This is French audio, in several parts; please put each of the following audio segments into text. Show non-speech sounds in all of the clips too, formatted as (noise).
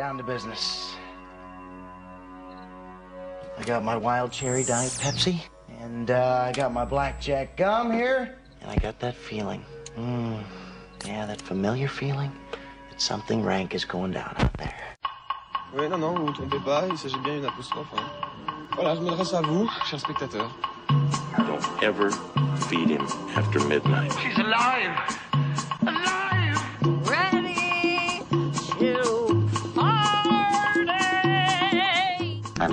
Down to business. I got my wild cherry diet Pepsi, and uh, I got my blackjack gum here, and I got that feeling. Mm, yeah, that familiar feeling that something rank is going down out there. Oui, non, non, vous ne trompez pas, il s'agit bien d'une apostrophe. Hein. Voilà, je m'adresse à vous, chers spectateurs. Don't ever feed him after midnight. She's alive! Alive!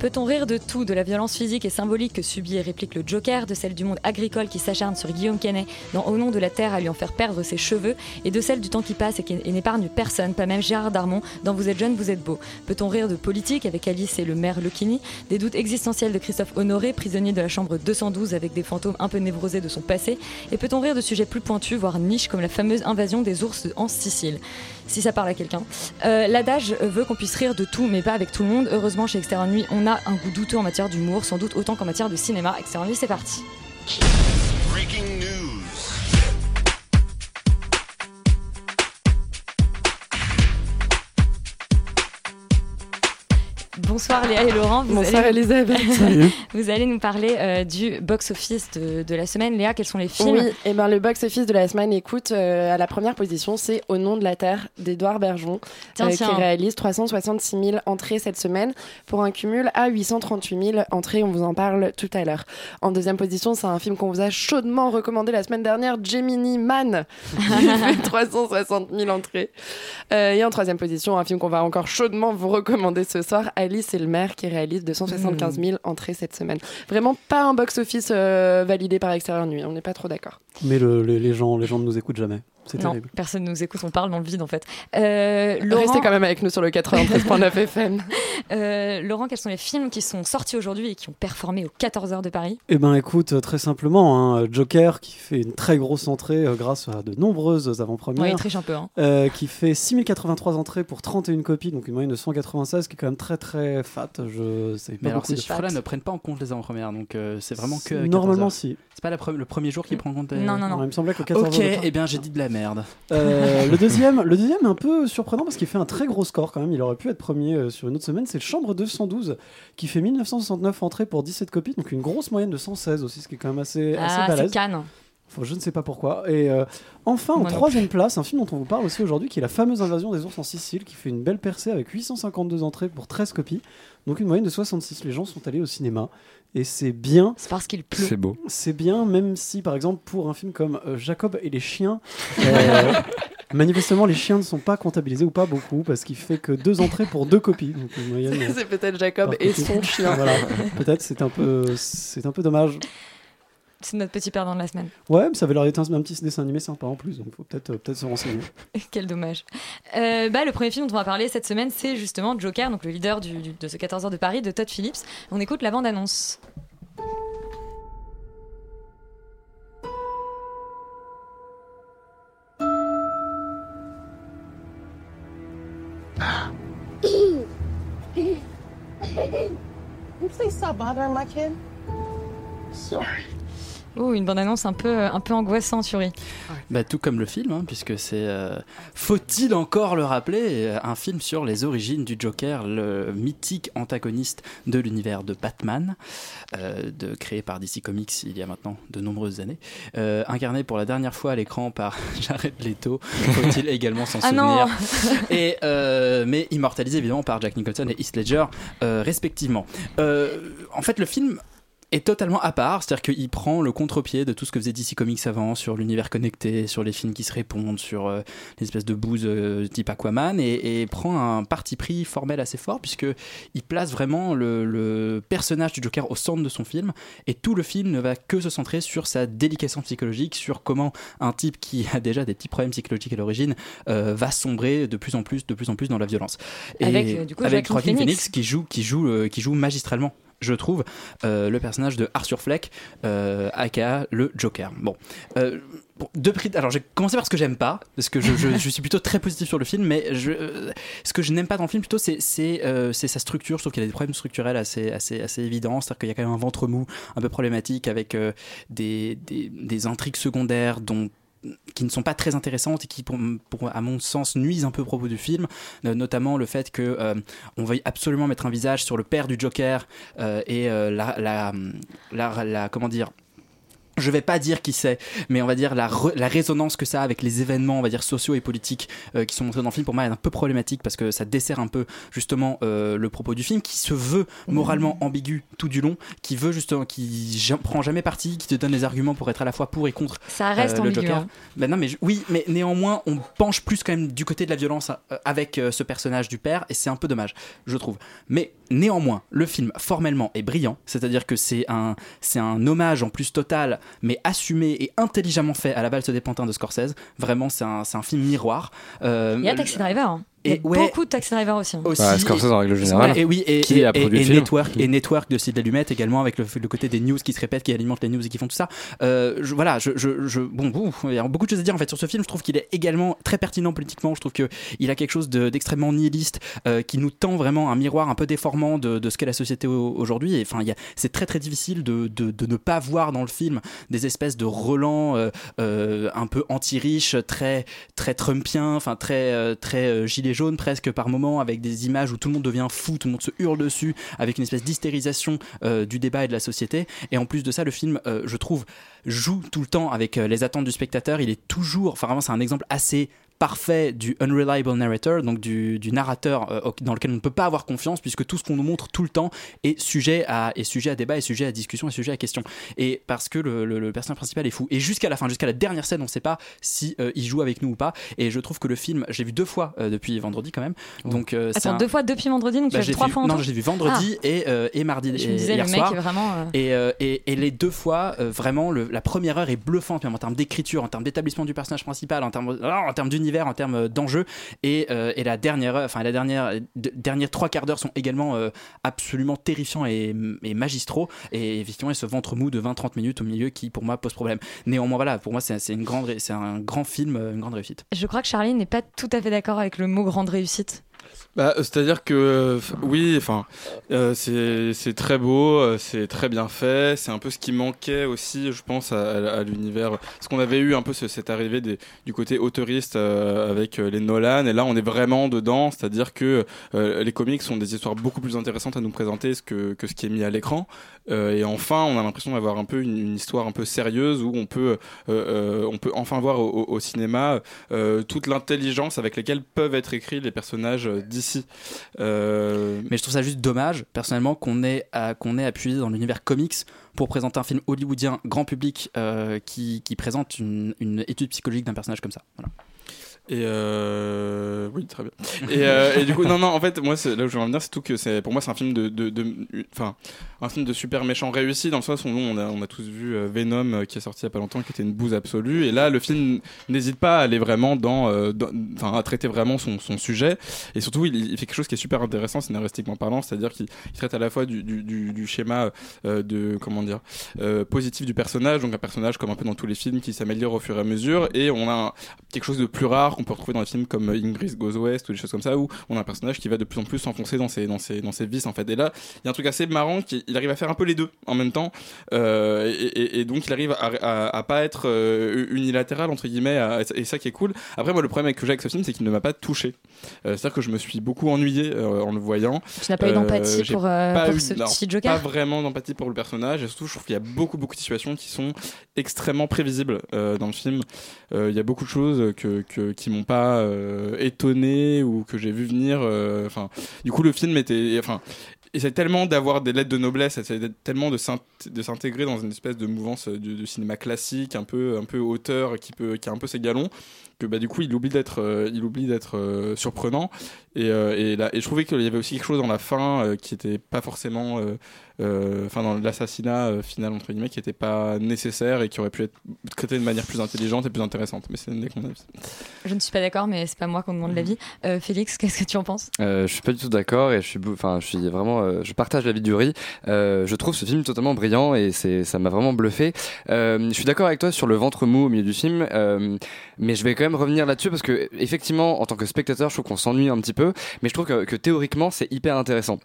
Peut-on rire de tout, de la violence physique et symbolique que subit et réplique le Joker, de celle du monde agricole qui s'acharne sur Guillaume Canet dans Au nom de la terre à lui en faire perdre ses cheveux, et de celle du temps qui passe et qui n'épargne personne, pas même Gérard Darmon dans Vous êtes jeune, vous êtes beau. Peut-on rire de politique avec Alice et le maire Lucchini, des doutes existentiels de Christophe Honoré, prisonnier de la chambre 212 avec des fantômes un peu névrosés de son passé, et peut-on rire de sujets plus pointus, voire niches comme la fameuse invasion des ours en Sicile? Si ça parle à quelqu'un. Euh, L'adage veut qu'on puisse rire de tout, mais pas avec tout le monde. Heureusement, chez Extérieur Nuit, on a un goût douteux en matière d'humour, sans doute autant qu'en matière de cinéma. Extérieur Nuit, c'est parti. Bonsoir Léa et Laurent. Vous Bonsoir allez, Elisabeth. (laughs) vous allez nous parler euh, du box-office de, de la semaine. Léa, quels sont les films Oui, et ben le box-office de la semaine, écoute, euh, à la première position, c'est Au nom de la Terre d'Edouard Bergeon, Tiens, euh, qui réalise 366 000 entrées cette semaine pour un cumul à 838 000 entrées. On vous en parle tout à l'heure. En deuxième position, c'est un film qu'on vous a chaudement recommandé la semaine dernière, Gemini Man, (laughs) qui fait 360 000 entrées. Euh, et en troisième position, un film qu'on va encore chaudement vous recommander ce soir, Et le maire, qui réalise 275 000 entrées cette semaine. Vraiment pas un box-office euh, validé par Extérieur Nuit, on n'est pas trop d'accord. Mais le- les, les gens, les gens ne nous écoutent jamais. C'est Non, terrible. personne nous écoute, on parle dans le vide en fait. Euh, Laurent, Restez quand même avec nous sur le 93.9 (laughs) FM. euh, Laurent, quels sont les films qui sont sortis aujourd'hui et qui ont performé aux 14 heures de Paris? Eh ben écoute, euh, très simplement, hein, Joker qui fait une très grosse entrée euh, grâce à de nombreuses Ouais, il avant-premières. triche un peu. Hein. euh, qui fait 6083 entrées pour 31 copies, donc une moyenne de 196, qui est quand même très très fat. Je sais Mais alors ces chiffres-là ne prennent pas en compte les avant-premières, donc euh, c'est vraiment que. à 14 Normalement, heures. si. C'est pas la pre- le premier jour qui prend en compte. les- Non, non, Alors, non. il me semblait que 14 Ok, heures de eh bien j'ai dit de la merde. Euh, le deuxième, le deuxième est un peu surprenant parce qu'il fait un très gros score quand même. Il aurait pu être premier euh, sur une autre semaine. C'est le Chambre 212 qui fait 1969 entrées pour 17 copies, donc une grosse moyenne de 116 aussi, ce qui est quand même assez, assez Ah, c'est balèze. Cannes. Enfin, je ne sais pas pourquoi. Et euh, enfin, en troisième place, un film dont on vous parle aussi aujourd'hui, qui est La fameuse invasion des ours en Sicile, qui fait une belle percée avec 852 entrées pour 13 copies, donc une moyenne de 66. Les gens sont allés au cinéma. Et c'est bien, C'est parce qu'il pleut. C'est beau. c'est bien, même si par exemple pour un film comme euh, Jacob et les chiens, (laughs) euh, manifestement les chiens ne sont pas comptabilisés ou pas beaucoup parce qu'il fait que deux entrées pour deux copies. Donc une moyenne. euh, (laughs) C'est peut-être Jacob par et copie. son chien. Voilà, peut-être c'est un peu, c'est un peu dommage. C'est notre petit perdant de la semaine. Ouais, mais ça avait l'air d'être un, un petit dessin animé sympa en plus, donc faut peut-être, euh, peut-être se renseigner. (laughs) Quel dommage. Euh, bah, le premier film dont on va parler cette semaine, c'est justement Joker, donc le leader du- du- de ce 14 heures de Paris de Todd Phillips. On écoute la bande-annonce. Please stop bothering my kid? Sorry. Oh, une bande-annonce un peu, un peu angoissante, Yuri. Bah, tout comme le film, hein, puisque c'est, euh, faut-il encore le rappeler, euh, un film sur les origines du Joker, le mythique antagoniste de l'univers de Batman, euh, de, créé par DC Comics il y a maintenant de nombreuses années, euh, incarné pour la dernière fois à l'écran par (laughs) Jared Leto, faut-il (laughs) également s'en Ah souvenir, non (laughs) et, euh, mais immortalisé évidemment par Jack Nicholson et Heath Ledger euh, respectivement. Euh, en fait, le film est totalement à part, c'est-à-dire qu'il prend le contre-pied de tout ce que faisait DC Comics avant sur l'univers connecté, sur les films qui se répondent, sur euh, les espèces de bouse euh, type Aquaman, et, et prend un parti pris formel assez fort puisque il place vraiment le, le personnage du Joker au centre de son film, et tout le film ne va que se centrer sur sa délication psychologique, sur comment un type qui a déjà des petits problèmes psychologiques à l'origine euh, va sombrer de plus en plus, de plus en plus dans la violence. Et Avec, du coup, avec Joaquin Phoenix. Phoenix qui joue, qui joue, qui joue magistralement je trouve, euh, le personnage de Arthur Fleck, euh, aka le Joker. Bon, euh, deux prix. Alors, j'ai commencé par ce que j'aime pas, parce que je, je- (laughs) je suis plutôt très positif sur le film, mais je, euh, ce que je n'aime pas dans le film, plutôt, c'est euh, sa structure. Je trouve qu'il y a des problèmes structurels assez, assez, assez évidents. C'est-à-dire qu'il y a quand même un ventre mou un peu problématique avec euh, des, des, des intrigues secondaires dont qui ne sont pas très intéressantes et qui, à mon sens, nuisent un peu au propos du film, Euh, notamment le fait que euh, on veuille absolument mettre un visage sur le père du Joker euh, et la, la- comment dire je vais pas dire qui c'est, mais on va dire la, re- la résonance que ça a avec les événements, on va dire sociaux et politiques euh, qui sont montrés dans le film, pour moi, est un peu problématique parce que ça dessert un peu justement euh, le propos du film, qui se veut moralement ambigu tout du long, qui veut justement, qui prend jamais parti, qui te donne les arguments pour être à la fois pour et contre Ça reste euh, le ambigu, Joker. hein. Ben non, mais oui, mais néanmoins, on penche plus quand même du côté de la violence avec ce personnage du père, et c'est un peu dommage, je trouve. Mais néanmoins, le film formellement est brillant, c'est-à-dire que c'est un, c'est un hommage en plus total, mais assumé et intelligemment fait à la valse des pantins de Scorsese. Vraiment, c'est un, un film miroir. Euh, Il y a Taxi Driver. Il y a et ouais. beaucoup de Taxi Driver aussi. hein. aussi. Bah, Scorsese, en règle générale, Et oui, et, qui et- a et- produit le et film. Network, et Network de Sidney Lumet également, avec le, le côté des news qui se répètent, qui alimentent les news et qui font tout ça. Euh, je, voilà, je, je, je- bon, ouf, il y a beaucoup de choses à dire en fait sur ce film. Je trouve qu'il est également très pertinent politiquement. Je trouve qu'il a quelque chose de- d'extrêmement nihiliste, euh, qui nous tend vraiment un miroir un peu déformant de, de ce qu'est la société au- aujourd'hui. Et enfin, c'est très très difficile de, de, de ne pas voir dans le film des espèces de relents euh, euh, un peu anti-riches, très très Trumpien, enfin très très euh, gilet jaune presque par moment, avec des images où tout le monde devient fou, tout le monde se hurle dessus, avec une espèce d'hystérisation euh, du débat et de la société. Et en plus de ça, le film, euh, je trouve, joue tout le temps avec euh, les attentes du spectateur. Il est toujours, enfin vraiment, c'est un exemple assez parfait du unreliable narrator, donc du, du narrateur euh, dans lequel on ne peut pas avoir confiance puisque tout ce qu'on nous montre tout le temps est sujet à, est sujet à débat, est sujet à discussion, est sujet à question. Et parce que le, le- le personnage principal est fou. Et jusqu'à la fin, jusqu'à la dernière scène, on ne sait pas si euh, il joue avec nous ou pas. Et je trouve que le film, j'ai vu deux fois euh, depuis vendredi quand même. Donc c'est Attends, un- deux fois depuis vendredi, donc tu bah, j'ai vu trois fois en Non, j'ai vu vendredi et, euh, et mardi Je et me disais, hier le mec soir. est vraiment. Et, et, et les deux fois, vraiment, le- la première heure est bluffante, même en termes d'écriture, en termes d'établissement du personnage principal, en termes, ah, en termes d'univers, en termes d'enjeux. Et, euh, et la dernière, enfin la dernière, de- trois quarts d'heure sont également euh, absolument terrifiants et, magistraux. Et effectivement, il ce ventre mou de 20-30 minutes au milieu qui, pour moi, pose problème. Néanmoins, voilà, pour moi, c'est une grande, c'est un grand film, euh, une grande réussite. Je crois que Charlie n'est pas tout à fait d'accord avec le mot grande réussite. Bah, euh, C'est-à-dire que, euh, oui, enfin, euh, c'est très beau, c'est très bien fait, c'est un peu ce qui manquait aussi, je pense, à, l'univers. Parce qu'on avait eu un peu ce- cette arrivée du côté autoriste avec les Nolan, et là on est vraiment dedans, c'est-à-dire que les comics sont des histoires beaucoup plus intéressantes à nous présenter que, ce qui est mis à l'écran. Et enfin, on a l'impression d'avoir un peu une, histoire un peu sérieuse où on peut, on peut enfin voir au, cinéma toute l'intelligence avec laquelle peuvent être écrits les personnages d'ici. Euh, Mais je trouve ça juste dommage, personnellement, qu'on ait, ait appuyé dans l'univers comics pour présenter un film hollywoodien grand public euh, qui, qui présente une, une étude psychologique d'un personnage comme ça. Voilà. Et euh... oui, très bien. Et, euh, et du coup, non, non, en fait, moi, là où je veux en venir, c'est tout que c'est, pour moi, c'est un film de, de, enfin, un film de super méchant réussi dans le sens où on a, on a tous vu euh, Venom qui est sorti il y a pas longtemps, qui était une bouse absolue. Et là, le film n'hésite pas à aller vraiment dans, enfin, à traiter vraiment son, son sujet. Et surtout, il, fait quelque chose qui est super intéressant scénaristiquement parlant, c'est-à-dire qu'il il traite à la fois du, du, schéma de, comment dire, positif du personnage, donc un personnage comme un peu dans tous les films qui s'améliore au fur et à mesure, et on a quelque chose de plus rare qu'on peut retrouver dans les films comme Ingrid Goes West ou des choses comme ça où on a un personnage qui va de plus en plus s'enfoncer dans ses dans ses dans ses vices en fait. Et là il y a un truc assez marrant qui il arrive à faire un peu les deux en même temps euh, et, et- et donc il arrive à, à, à pas être euh, unilatéral entre guillemets à- et ça qui est cool. Après moi le problème que j'ai avec ce film c'est qu'il ne m'a pas touché. Euh, c'est à dire que je me suis beaucoup ennuyé en le voyant. Tu n'as pas eu d'empathie pour, pas pour eu- ce petit Joker pas vraiment d'empathie pour le personnage. Et surtout je trouve qu'il y a beaucoup beaucoup de situations qui sont extrêmement prévisibles dans le film. Il y a beaucoup de choses que, que qui m'ont pas euh, étonné ou que j'ai vu venir euh, enfin du coup le film était enfin essaie tellement d'avoir des lettres de noblesse, essaie tellement de s'int- de s'intégrer dans une espèce de mouvance de, de cinéma classique, un peu, un peu auteur, qui, peut, qui a un peu ses galons, que bah, du coup il oublie d'être, euh, il oublie d'être euh, surprenant. Et, euh, et, là, et je trouvais qu'il y avait aussi quelque chose dans la fin euh, qui était pas forcément euh, euh, enfin dans l'assassinat euh, final entre guillemets qui était pas nécessaire et qui aurait pu être traité de manière plus intelligente et plus intéressante. Mais c'est n'est qu'on avis. Je ne suis pas d'accord, mais c'est pas moi qu'on demande l'avis. Euh, Félix, qu'est-ce que tu en penses? Euh, je suis pas du tout d'accord et je suis, enfin, je suis vraiment, euh, je partage l'avis du riz. Euh, je trouve ce film totalement brillant et c'est, ça m'a vraiment bluffé. Euh, je suis d'accord avec toi sur le ventre mou au milieu du film, euh, mais je vais quand même revenir là-dessus parce que effectivement, en tant que spectateur, je trouve qu'on s'ennuie un petit peu, mais je trouve que, que théoriquement, c'est hyper intéressant.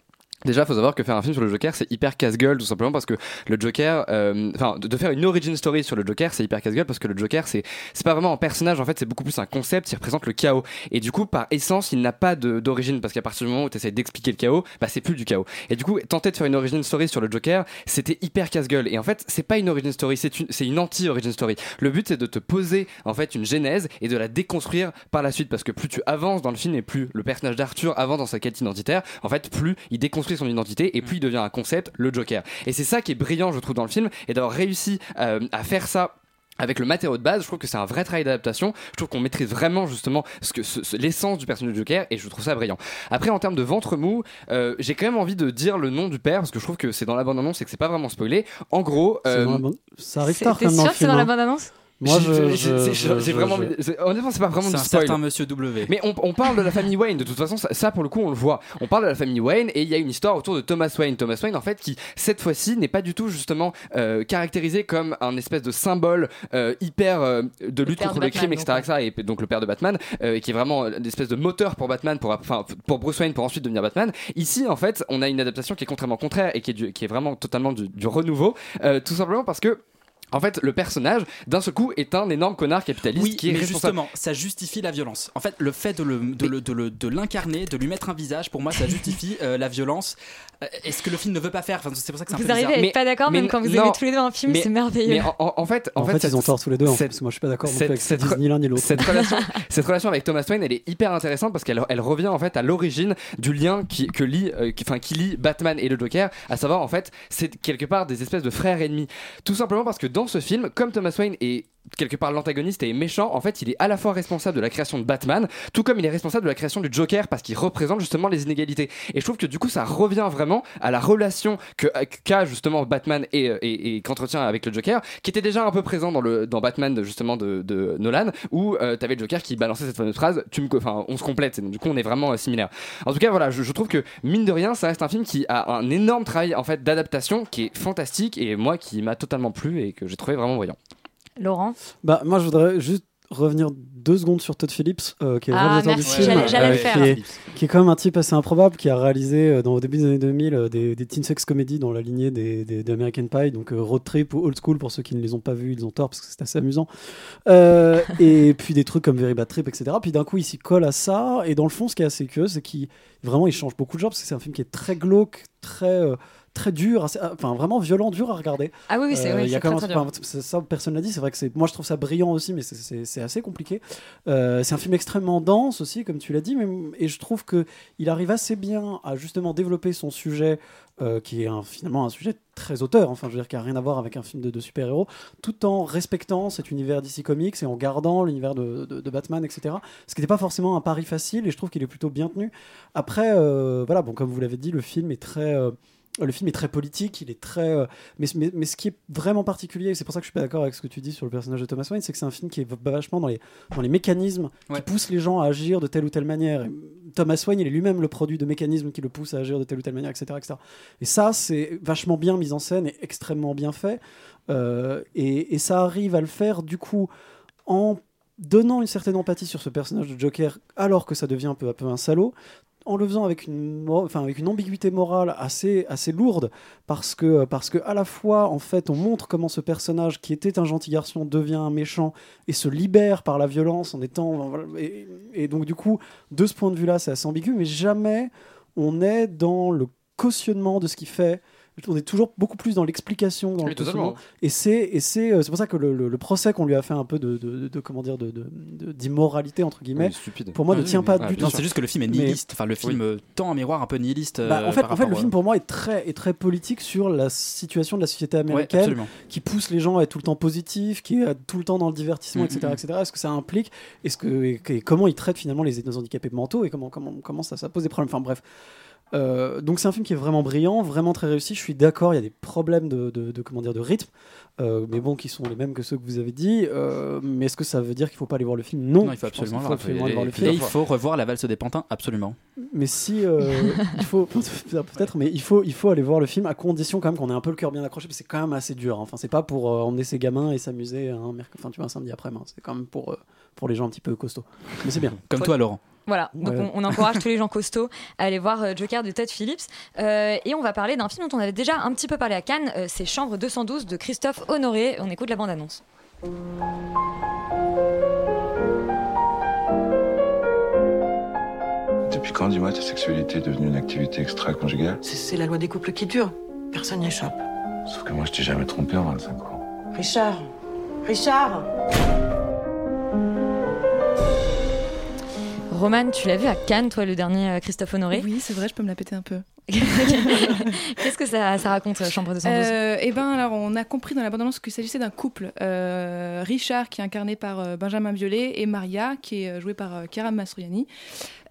Déjà, faut savoir que faire un film sur le Joker, c'est hyper casse-gueule, tout simplement parce que le Joker, euh, enfin, de, faire une origin story sur le Joker, c'est hyper casse-gueule parce que le Joker, c'est, c'est pas vraiment un personnage, en fait, c'est beaucoup plus un concept, il représente le chaos. Et du coup, par essence, il n'a pas d'origine parce qu'à partir du moment où tu d'expliquer le chaos, bah, c'est plus du chaos. Et du coup, tenter de faire une origin story sur le Joker, c'était hyper casse-gueule. Et en fait, c'est pas une origin story, c'est une, c'est une anti-origin story. Le but, c'est de te poser, en fait, une genèse et de la déconstruire par la suite parce que plus tu avances dans le film et plus le personnage d'Arthur avance dans sa quête identitaire, en fait, plus il déconstruit son identité et plus il devient un concept, le Joker. Et c'est ça qui est brillant, je trouve, dans le film et d'avoir réussi euh, à faire ça avec le matériau de base, je trouve que c'est un vrai travail d'adaptation. Je trouve qu'on maîtrise vraiment justement ce que ce- ce- l'essence du personnage de Joker et je trouve ça brillant. Après, en termes de ventre mou, euh, j'ai quand même envie de dire le nom du père parce que je trouve que c'est dans la bande annonce et que c'est pas vraiment spoilé. En gros, C'est euh, la bande- Ça arrive tard T'es sûr que c'est dans la hein. bande-annonce? Moi, je- j'ai- je- j'ai- je- j'ai je- vraiment. Honnêtement, c'est pas vraiment C'est du un spoil. certain Monsieur W. Mais on, on parle de la famille Wayne, de toute façon, ça, ça, pour le coup on le voit. On parle de la famille Wayne et il y a une histoire autour de Thomas Wayne. Thomas Wayne en fait qui cette fois-ci n'est pas du tout justement euh, caractérisé comme un espèce de symbole euh, hyper euh, de lutte contre de le crime, etc. etc. et donc le père de Batman euh, et qui est vraiment une espèce de moteur pour Batman, pour, enfin, pour Bruce Wayne pour ensuite devenir Batman. Ici en fait on a une adaptation qui est contrairement contraire et qui est, du- qui est vraiment totalement du, du renouveau, euh, tout simplement parce que en fait, le personnage, d'un seul coup, est un énorme connard capitaliste Oui, qui est mais responsable. justement, ça justifie la violence. En fait, le fait de le- de le- de le- de l'incarner, de, lui mettre un visage, pour moi, ça justifie euh, la violence. Euh, Est-ce que le film ne veut pas faire? Enfin, C'est pour ça que c'est un Vous peu arrivez à être pas d'accord, même quand vous non, aimez tous les deux un film, c'est merveilleux. Mais en, fait, en, En fait, ils ont tort tous les deux, hein, cette- parce que moi je suis pas d'accord avec ce cette ni l'un ni l'autre. Cette relation, (laughs) cette relation avec Thomas Wayne, elle est hyper intéressante parce qu'elle elle revient en fait à l'origine du lien qui, que lie, euh, qui lie Batman et le Joker, à savoir en fait, c'est quelque part des espèces de frères ennemis. Tout simplement parce que dans ce film, comme Thomas Wayne est quelque part l'antagoniste et est méchant, en fait, il est à la fois responsable de la création de Batman, tout comme il est responsable de la création du Joker parce qu'il représente justement les inégalités. Et je trouve que du coup, ça revient vraiment à la relation que qu'a justement Batman et, et, et qu'entretient avec le Joker, qui était déjà un peu présent dans le dans Batman justement de, Nolan, où euh, t'avais le Joker qui balançait cette phrase, tu me, on se complète. Donc, du coup, on est vraiment euh, similaires. En tout cas, voilà, je, trouve que mine de rien, ça reste un film qui a un énorme travail en fait d'adaptation, qui est fantastique et moi qui m'a totalement plu et que j'ai trouvé vraiment brillant. Laurent Bah, moi, je voudrais juste revenir deux secondes sur Todd Phillips, euh, qui est le Ah, réalisateur merci, du film, j'allais le faire. qui, est, qui est quand même un type assez improbable, qui a réalisé euh, dans, au début des années 2000 euh, des, des teen sex comedies dans la lignée des, des, des American Pie, donc euh, Road Trip ou Old School, pour ceux qui ne les ont pas vus, ils ont tort, parce que c'est assez amusant. Euh, et (laughs) puis des trucs comme Very Bad Trip, etc. Puis d'un coup, il s'y colle à ça, et dans le fond, ce qui est assez curieux, c'est qu'il vraiment, il change beaucoup de genre, parce que c'est un film qui est très glauque, très... euh, très dur, assez- enfin vraiment violent, dur à regarder. Ah oui, oui, c'est- Euh, oui, quand très, très enfin, ça, personne l'a dit. C'est vrai que c'est, moi je trouve ça brillant aussi, mais c'est- assez compliqué. Euh, c'est un film extrêmement dense aussi, comme tu l'as dit, mais, et je trouve que il arrive assez bien à justement développer son sujet, euh, qui est un- finalement un sujet très auteur, enfin je veux dire qui a rien à voir avec un film de, de super-héros, tout en respectant cet univers DC Comics et en gardant l'univers de, de- de Batman, etc. Ce qui n'était pas forcément un pari facile, et je trouve qu'il est plutôt bien tenu. Après, euh, voilà, bon, comme vous l'avez dit, le film est très euh, le film est très politique, il est très. euh, mais, mais, mais ce qui est vraiment particulier, et c'est pour ça que je suis pas d'accord avec ce que tu dis sur le personnage de Thomas Wayne, c'est que c'est un film qui est vachement dans les, dans les mécanismes qui poussent les gens à agir de telle ou telle manière. Et Thomas Wayne, il est lui-même le produit de mécanismes qui le poussent à agir de telle ou telle manière, etc. etc. Et ça, c'est vachement bien mis en scène et extrêmement bien fait. Euh, et, et ça arrive à le faire, du coup, en donnant une certaine empathie sur ce personnage de Joker, alors que ça devient peu à peu un salaud, en le faisant avec une, enfin, ambiguïté morale assez, assez lourde, parce que, parce que à la fois, en fait, on montre comment ce personnage, qui était un gentil garçon, devient un méchant et se libère par la violence en étant. Et, et donc, du coup, de ce point de vue-là, c'est assez ambigu, mais jamais on est dans le cautionnement de ce qu'il fait. On est toujours beaucoup plus dans l'explication, dans Oui, le totalement. Et c'est et c'est euh, c'est pour ça que le, le- le procès qu'on lui a fait un peu de, de, de- de- comment dire de d'immoralité entre guillemets, Oui, stupide. pour moi Ah ne oui, tient pas ah, du non, tout. c'est juste que le film est Mais- nihiliste. Enfin, le film euh, tend un miroir un peu nihiliste. bah, euh, en fait, en fait, le film pour moi est très, est très politique sur la situation de la société américaine qui pousse les gens à être tout le temps positifs, qui est tout le temps dans le divertissement, Mm, etc., mm, etc. Est-ce que ça implique Est-ce que et, et comment ils traitent finalement les, les handicapés mentaux et comment comment comment ça, ça pose des problèmes. Enfin bref. Euh, donc c'est un film qui est vraiment brillant, vraiment très réussi. Je suis d'accord, il y a des problèmes de, de- de- comment dire de rythme, euh, mais bon, qui sont les mêmes que ceux que vous avez dit. Euh, mais est-ce que ça veut dire qu'il faut pas aller voir le film? Non, Non, il faut absolument, faut aller voir le Et film. il faut revoir la valse des pantins, absolument. Mais si, il faut (laughs) peut-être, mais il faut, il faut aller voir le film à condition quand même qu'on ait un peu le cœur bien accroché, parce que c'est quand même assez dur. hein. Enfin, c'est pas pour emmener ses gamins et s'amuser un merc- enfin, tu vois, un samedi après-midi. hein. C'est quand même pour pour les gens un petit peu costauds. Mais c'est bien. Comme toi, Laurent. Voilà, donc Ouais. on, on encourage tous les gens costauds à aller voir euh, Joker de Todd Phillips. Euh, et on va parler d'un film dont on avait déjà un petit peu parlé à Cannes, euh, c'est Chambre 212 de Christophe Honoré. On écoute la bande-annonce. Depuis quand, dis-moi, ta sexualité est devenue une activité extra-conjugale? C'est la loi des couples qui dure. Personne n'y échappe. Sauf que moi, je t'ai jamais trompé en 25 ans. Richard Richard Roman, tu l'as vu à Cannes, toi, le dernier euh, Christophe Honoré? Oui, c'est vrai, je peux me la péter un peu. (laughs) Qu'est-ce que ça, ça raconte, euh, Chambre 212 Euh, eh ben alors on a compris dans la bande-annonce qu'il s'agissait d'un couple. Euh, Richard qui est incarné par Benjamin Biolay et Maria qui est jouée par Chiara Mastroianni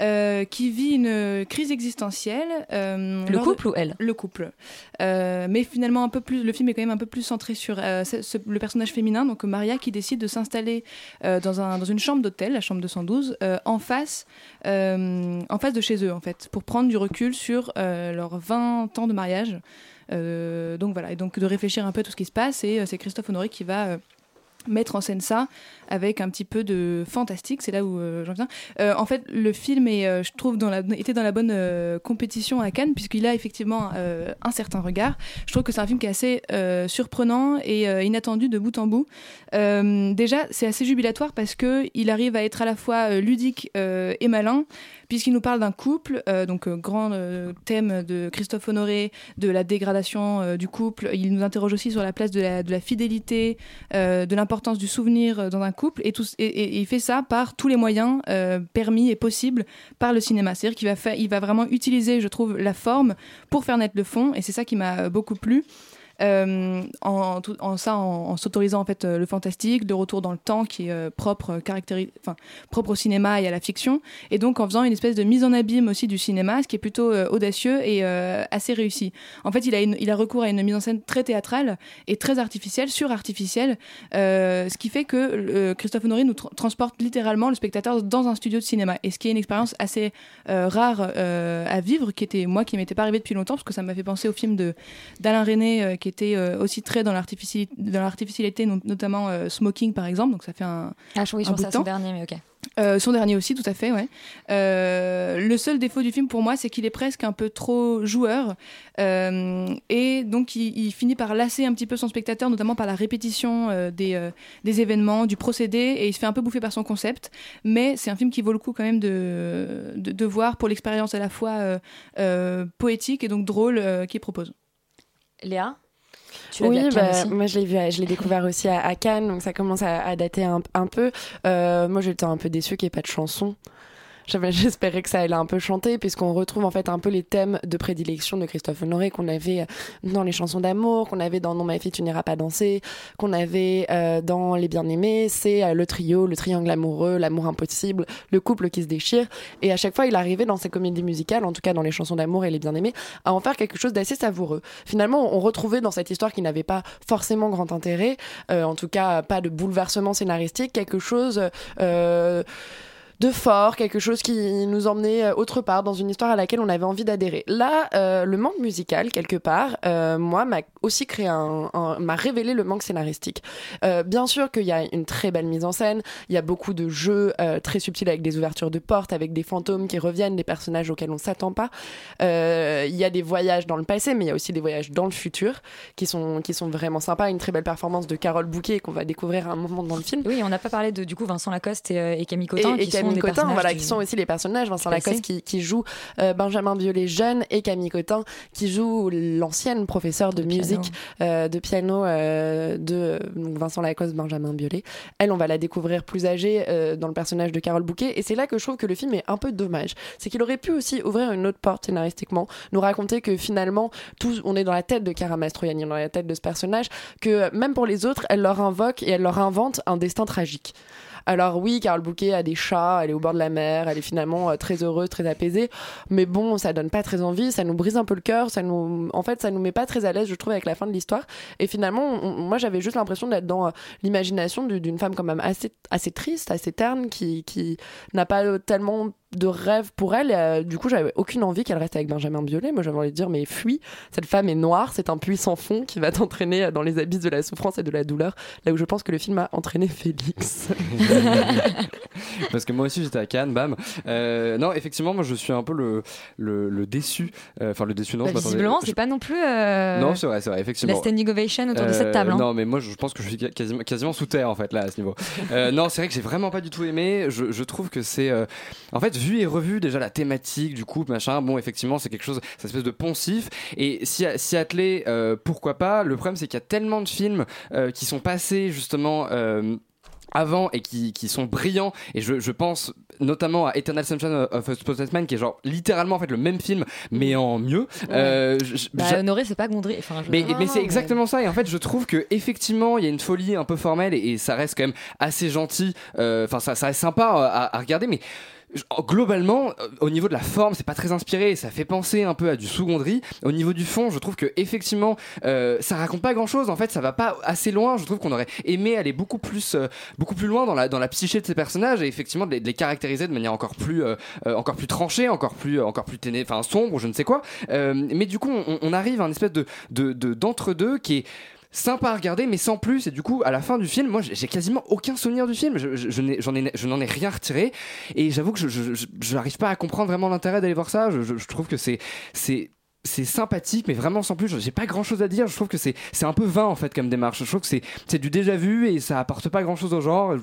euh, qui vit une crise existentielle. euh, Le de- couple ou elle? Le couple. Mais finalement un peu plus, le film est quand même un peu plus centré sur ce- le personnage féminin, donc Maria qui décide de s'installer dans, un, dans une chambre d'hôtel, la chambre 212, euh, en face, en face de chez eux en fait, pour prendre du recul sur leurs 20 ans de mariage. Euh, donc voilà, et donc de réfléchir un peu à tout ce qui se passe, et euh, c'est Christophe Honoré qui va euh, mettre en scène ça avec un petit peu de fantastique, c'est là où euh, j'en viens. Euh, en fait, le film est, euh, je trouve, était dans la bonne compétition à Cannes, puisqu'il a effectivement un certain regard. Je trouve que c'est un film qui est assez surprenant et inattendu de bout en bout. Déjà, c'est assez jubilatoire parce que il arrive à être à la fois ludique et malin, puisqu'il nous parle d'un couple, donc grand thème de Christophe Honoré, de la dégradation du couple. Il nous interroge aussi sur la place de la, de la fidélité, de l'importance du souvenir dans un couple, et, il fait ça par tous les moyens euh, permis et possibles par le cinéma. C'est-à-dire qu'il va, va vraiment utiliser, je trouve, la forme pour faire naître le fond, et c'est ça qui m'a beaucoup plu. Euh, en, ça, en, s'autorisant en fait euh, le fantastique, le retour dans le temps qui est euh, propre, enfin, propre au cinéma et à la fiction, et donc en faisant une espèce de mise en abîme aussi du cinéma, ce qui est plutôt audacieux et assez réussi. En fait, il a, il a recours à une mise en scène très théâtrale et très artificielle, sur-artificielle, euh, ce qui fait que Christophe Honoré nous tra- transporte littéralement le spectateur dans un studio de cinéma, et ce qui est une expérience assez rare à vivre, qui était moi qui m'était pas arrivé depuis longtemps, parce que ça m'a fait penser au film d'Alain René, qui était euh, aussi très dans l'artificialité, notamment euh, Smoking par exemple, donc ça fait un Ah, je- oui, je un bout de son temps. dernier, mais ok. Euh, son dernier aussi, tout à fait, ouais. Euh, le seul défaut du film pour moi, c'est qu'il est presque un peu trop joueur. Euh, et donc, il, il finit par lasser un petit peu son spectateur, notamment par la répétition des, des événements, du procédé, et il se fait un peu bouffer par son concept. Mais c'est un film qui vaut le coup quand même de, de, de voir pour l'expérience à la fois poétique et donc drôle qu'il propose. Léa? Tu l'as Oui, vu à Cannes bah, aussi moi je l'ai vu, je l'ai découvert (laughs) aussi à, à Cannes, donc ça commence à, à dater un, un peu. Euh, moi j'étais un peu déçue qu'il n'y ait pas de chanson. (laughs) J'espérais que ça allait un peu chanter, puisqu'on retrouve en fait un peu les thèmes de prédilection de Christophe Honoré qu'on avait dans les chansons d'amour, qu'on avait dans Non ma fille tu n'iras pas danser, qu'on avait euh, dans Les Bien-Aimés. C'est euh, le trio, le triangle amoureux, l'amour impossible, le couple qui se déchire. Et à chaque fois, il arrivait dans ses comédies musicales, en tout cas dans les chansons d'amour et Les Bien-Aimés, à en faire quelque chose d'assez savoureux. Finalement, on retrouvait dans cette histoire qui n'avait pas forcément grand intérêt, euh, en tout cas pas de bouleversement scénaristique, quelque chose. euh, de fort, quelque chose qui nous emmenait euh, autre part dans une histoire à laquelle on avait envie d'adhérer. Là, euh, le manque musical quelque part, euh, moi, m'a aussi créé un, un- m'a révélé le manque scénaristique. Euh, bien sûr qu'il y a une très belle mise en scène, il y a beaucoup de jeux euh, très subtils avec des ouvertures de portes, avec des fantômes qui reviennent, des personnages auxquels on s'attend pas. Euh, Il y a des voyages dans le passé, mais il y a aussi des voyages dans le futur qui sont qui sont vraiment sympas. Une très belle performance de Carole Bouquet qu'on va découvrir à un moment dans le film. Oui, on n'a pas parlé de du coup Vincent Lacoste et, et Camille Cotin Et, et qui sont Camille Cotin, voilà, qui sont aussi les personnages. Vincent passé. Lacoste qui, qui joue euh, Benjamin Biolay jeune et Camille Cotin qui joue l'ancienne professeure de, musique euh, de piano euh, de donc Vincent Lacoste, Benjamin Biolay. Elle, on va la découvrir plus âgée euh, dans le personnage de Carole Bouquet. Et c'est là que je trouve que le film est un peu dommage. C'est qu'il aurait pu aussi ouvrir une autre porte scénaristiquement, nous raconter que finalement, tous, on est dans la tête de Cara Mastroianni, on est dans la tête de ce personnage, que même pour les autres, elle leur invoque et elle leur invente un destin tragique. Alors oui, Carole Bouquet a des chats, elle est au bord de la mer, elle est finalement euh, très heureuse, très apaisée, mais bon, ça donne pas très envie, ça nous brise un peu le cœur, ça nous, en fait, ça nous met pas très à l'aise, je trouve, avec la fin de l'histoire. Et finalement, moi, j'avais juste l'impression d'être dans euh, l'imagination du- d'une femme quand même assez, assez triste, assez terne, qui, qui n'a pas tellement de rêve pour elle. Euh, du coup, j'avais aucune envie qu'elle reste avec Benjamin Biolay. Moi, j'avais envie de dire, mais fuis, cette femme est noire, c'est un puits sans fond qui va t'entraîner euh, dans les abysses de la souffrance et de la douleur. Là où je pense que le film a entraîné Félix. (laughs) Parce que moi aussi j'étais à Cannes, bam. Euh, non, effectivement, moi je suis un peu le, le, le déçu. Euh, Enfin, le déçu, non, Bah, je visiblement, je- c'est pas non plus. euh, Non, c'est vrai, c'est vrai, effectivement. La standing ovation autour de cette table. hein. Non, mais moi je pense que je suis quasiment, quasiment sous terre en fait là à ce niveau. Euh, non, c'est vrai que j'ai vraiment pas du tout aimé. Je, je trouve que c'est. euh, En fait, vu et revu déjà la thématique du couple, machin, bon, effectivement, c'est quelque chose, cette espèce de poncif. Et si, si attelé, euh, pourquoi pas Le problème, c'est qu'il y a tellement de films euh, qui sont passés justement. euh, avant et qui, qui sont brillants et je, je pense notamment à Eternal Sunshine of a Spotless Man qui est genre littéralement en fait le même film mais en mieux Euh, je- je- Bah, Honoré, c'est pas Gondry. Enfin, mais, mais c'est exactement ça et en fait je trouve que effectivement il y a une folie un peu formelle et, et ça reste quand même assez gentil Euh, enfin ça, ça reste sympa à, à regarder mais globalement euh, au niveau de la forme c'est pas très inspiré ça fait penser un peu à du sous-gondry au niveau du fond je trouve que effectivement euh, ça raconte pas grand chose en fait ça va pas assez loin. Je trouve qu'on aurait aimé aller beaucoup plus euh, beaucoup plus loin dans la dans la psyché de ces personnages et effectivement de les, caractériser de manière encore plus euh, encore plus tranchée encore plus encore plus téné enfin sombre je ne sais quoi. Mais du coup on, arrive à un espèce de de de- d'entre-deux qui est sympa à regarder mais sans plus. Et du coup à la fin du film moi j'ai quasiment aucun souvenir du film. Je, n'en ai rien retiré. Et j'avoue que je, n'arrive pas à comprendre vraiment l'intérêt d'aller voir ça. Je trouve que c'est c'est sympathique mais vraiment sans plus j'ai pas grand chose à dire je trouve que c'est c'est un peu vain en fait comme démarche je trouve que c'est c'est du déjà vu et ça apporte pas grand chose au genre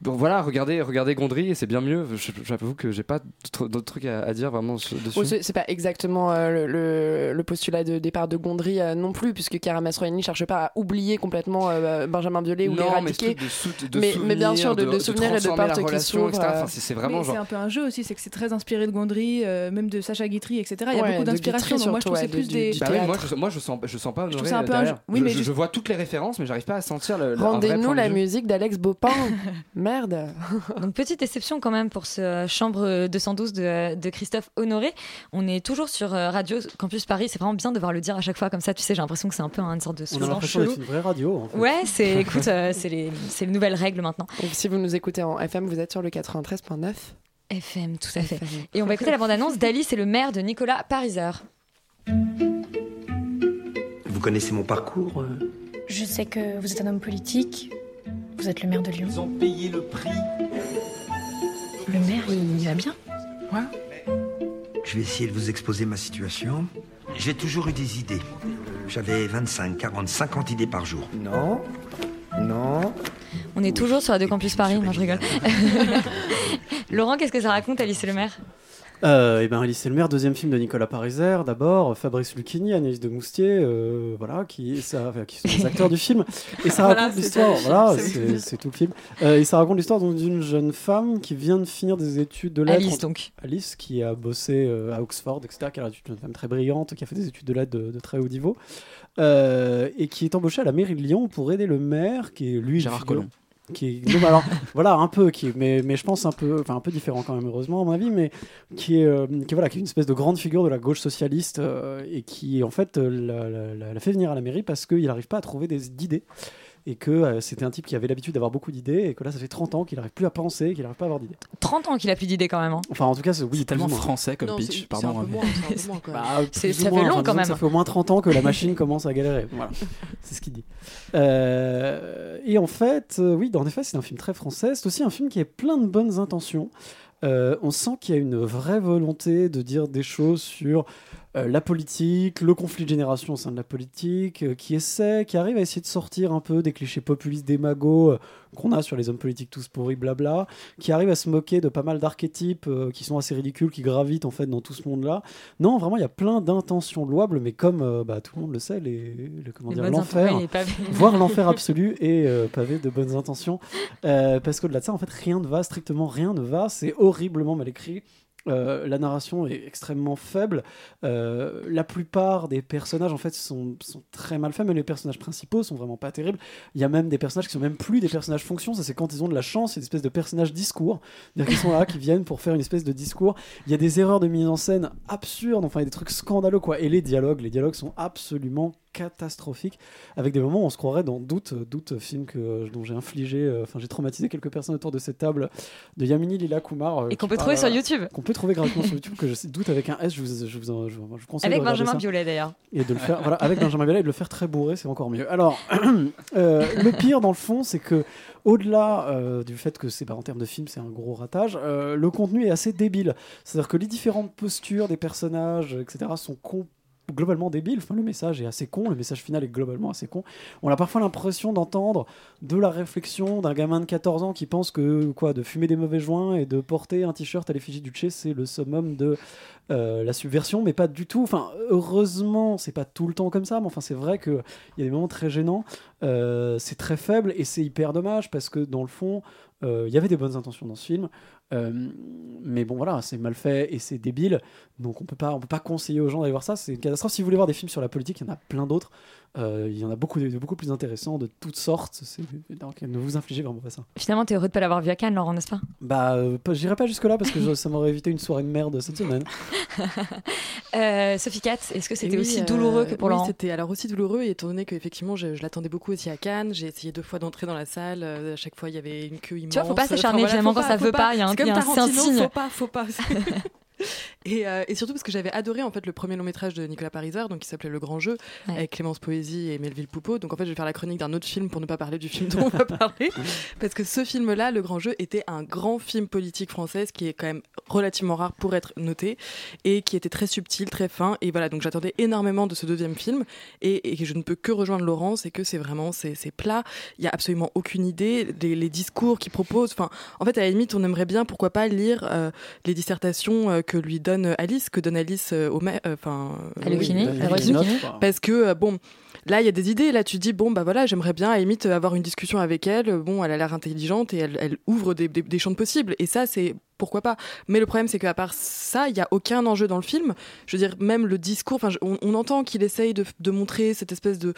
donc voilà regardez regardez Gondry et c'est bien mieux Je- j'avoue que j'ai pas d'autres trucs à, à dire vraiment dessus Oh, c'est pas exactement euh, le, le- le postulat de départ de Gondry euh, non plus, puisque Cara Mastroianni cherche pas à oublier complètement euh, Benjamin Biolay ou mais l'éradiquer. de de mais, mais bien sûr, de, souvenirs, de souvenirs et de portes qui relation, s'ouvrent. etc. Enfin, c'est- c'est vraiment Mais genre c'est un peu un jeu aussi, c'est que c'est très inspiré de Gondry, euh, même de Sacha Guitry, etc. Il y a Ouais, beaucoup de d'inspiration. Je trouve c'est plus du- des. du Bah oui, moi, je, moi je sens je sens pas Je trouve honoré ça un peu un. Oui, je, mais je- juste- je vois toutes les références mais j'arrive pas à sentir le, Rendez-nous la musique d'Alex Bopin. (laughs) Merde. Donc petite déception quand même pour ce chambre 212 de, de Christophe Honoré. On est toujours sur euh, Radio Campus Paris. C'est vraiment bien de devoir le dire à chaque fois comme ça. Tu sais, j'ai l'impression que c'est un peu une sorte de On a slogan chelou. d'être une vraie radio. En fait. Ouais, c'est (laughs) écoute, euh, c'est les, c'est les nouvelles règles maintenant. Donc, si vous nous écoutez en FM, vous êtes sur le 93.9. FM, tout à fait. Et on va écouter la bande-annonce d'Alice et le maire de Nicolas Pariser. Vous connaissez mon parcours euh Je sais que vous êtes un homme politique. Vous êtes le maire de Lyon. Ils ont payé le prix. Le maire, il, il va bien Je vais essayer de vous exposer ma situation. J'ai toujours eu des idées. J'avais 25, 40, 50 idées par jour. Non, non. On est toujours sur Radio Campus Paris. Non, je rigole. (laughs) Laurent, qu'est-ce que ça raconte, Alice et le maire? Euh, et ben Alice et le maire, deuxième film de Nicolas Pariser, d'abord Fabrice Lucchini, Agnès de Moustier, euh, voilà, qui, ça, enfin, qui sont les acteurs du film. Et ça (laughs) raconte c'est l'histoire, voilà, c'est- tout le film. Euh, et ça raconte l'histoire donc, d'une jeune femme qui vient de finir des études de lettres. Alice, donc. Alice, qui a bossé euh, à Oxford, etc., qui est une femme très brillante, qui a fait des études de lettres de, de très haut niveau, euh, et qui est embauchée à la mairie de Lyon pour aider le maire, qui est lui. Gérard Collomb. Qui est alors (laughs) voilà un peu qui mais mais je pense un peu enfin un peu différent quand même heureusement à mon avis mais qui est euh, qui voilà qui est une espèce de grande figure de la gauche socialiste euh, et qui en fait euh, la, la- la- fait venir à la mairie parce qu'il n'arrive pas à trouver des d'idées et que euh, c'était un type qui avait l'habitude d'avoir beaucoup d'idées et que là ça fait 30 ans qu'il n'arrive plus à penser qu'il n'arrive pas à avoir d'idées 30 ans qu'il a plus d'idées quand même. hein. enfin en tout cas c'est oui, tellement français comme Non, pitch, pardon. hein, même. (laughs) Bah, ça fait moins, long enfin, quand même. Ça fait au moins 30 ans que la (laughs) machine commence à galérer. Voilà, (laughs) c'est ce qu'il dit. Euh, et en fait, euh, oui, en effet, c'est un film très français. C'est aussi un film qui a plein de bonnes intentions. Euh, on sent qu'il y a une vraie volonté de dire des choses sur euh, la politique, le conflit de génération au sein de la politique, euh, qui essaie, qui arrive à essayer de sortir un peu des clichés populistes démagos euh, qu'on a sur les hommes politiques tous pourris, blabla, qui arrive à se moquer de pas mal d'archétypes qui sont assez ridicules, qui gravitent en fait dans tout ce monde-là. Non, vraiment, il y a plein d'intentions louables, mais comme bah, tout le monde le sait, les, les- comment Les dire, l'enfer, (laughs) voire l'enfer absolu euh, pavé de bonnes intentions, parce qu'au-delà de ça, en fait, rien ne va, strictement rien ne va. C'est horriblement mal écrit. Euh, la narration est extrêmement faible. Euh, la plupart des personnages, en fait, sont, très mal faits, mais les personnages principaux sont vraiment pas terribles. Il y a même des personnages qui sont même plus des personnages fonction. Ça, c'est quand ils ont de la chance, c'est une espèce de personnages discours. Qu'ils sont là, qui viennent pour faire une espèce de discours. Il y a des erreurs de mise en scène absurdes. Enfin, il y a des trucs scandaleux, quoi. Et les dialogues, les dialogues sont absolument catastrophiques, avec des moments où on se croirait dans Doute, Doute film que, dont j'ai infligé, euh, enfin j'ai traumatisé quelques personnes autour de cette table de Yamini Lila Kumar. euh, Et qu'on peut trouver sur YouTube. Qu'on peut trouver gratuitement sur YouTube, que je sais, Doute avec un S, je vous, je vous, en- je je conseille Avec de Benjamin. Biolay d'ailleurs. Et de le faire, voilà, avec Benjamin Biolay, et de le faire très bourré, c'est encore mieux. Alors, (clears throat) euh, le pire dans le fond, c'est que au-delà euh, du fait que c'est bah, en termes de film, c'est un gros ratage, euh, le contenu est assez débile. C'est-à-dire que les différentes postures des personnages, etc., sont com- globalement débiles. Enfin, le message est assez con, le message final est globalement assez con. On a parfois l'impression d'entendre de la réflexion d'un gamin de 14 ans qui pense que quoi, de fumer des mauvais joints et de porter un t-shirt à l'effigie du Che, c'est le summum de euh, la subversion, mais pas du tout. Enfin, heureusement, c'est pas tout le temps comme ça, mais enfin, c'est vrai qu'il y a des moments très gênants. Euh, c'est très faible et c'est hyper dommage parce que dans le fond, euh, il y avait des bonnes intentions dans ce film. Euh, mais bon, voilà, c'est mal fait et c'est débile. Donc, on peut pas, on peut pas conseiller aux gens d'aller voir ça. C'est une catastrophe. Si vous voulez voir des films sur la politique, il y en a plein d'autres. Euh, Il y en a beaucoup, de, beaucoup plus intéressants, de toutes sortes. C'est- Donc, ne vous infligez vraiment pas ça. Finalement, t'es heureux de pas l'avoir vu à Cannes, Laurent, n'est-ce pas? Bah, euh, j'irai pas jusque-là parce que je- ça m'aurait évité une soirée de merde cette semaine. (laughs) Euh, Sophie Katz, est-ce que c'était oui, aussi euh, douloureux que pour oui, Laurent c'était alors aussi douloureux, et étant donné qu'effectivement, je, je l'attendais beaucoup aussi à Cannes. J'ai essayé deux fois d'entrer dans la salle. euh, à chaque fois, il y avait une queue immense. Tu vois, faut pas s'acharner, Enfin, voilà, finalement, quand ça veut pas, il y a un- C'est comme y a un- un signe. Faut pas, faut pas. (laughs) (laughs) Et, euh, et surtout parce que j'avais adoré en fait le premier long métrage de Nicolas Pariser, donc qui s'appelait Le Grand Jeu, Ouais. avec Clémence Poésie et Melville Poupeau. Donc en fait, je vais faire la chronique d'un autre film pour ne pas parler du film dont on va parler, (laughs) parce que ce film-là, Le Grand Jeu, était un grand film politique français, ce qui est quand même relativement rare pour être noté, et qui était très subtil, très fin. Et voilà, donc j'attendais énormément de ce deuxième film, et, et je ne peux que rejoindre Laurent, c'est que c'est vraiment c'est plat. Il y a absolument aucune idée, les, les discours qu'il propose. Enfin, en fait, à la limite, on aimerait bien, pourquoi pas, lire euh, les dissertations euh, que lui donne Alice, que donne Alice euh, au euh, enfin, Lucchini. parce que euh, bon. Là, il y a des idées. Là, tu dis bon, bah voilà, j'aimerais bien à limite avoir une discussion avec elle. Bon, elle a l'air intelligente et elle, elle ouvre des, des, des champs de possibles. Et ça, c'est pourquoi pas. Mais le problème, c'est qu'à part ça, il y a aucun enjeu dans le film. Je veux dire, même le discours. On, on entend qu'il essaye de, de montrer cette espèce de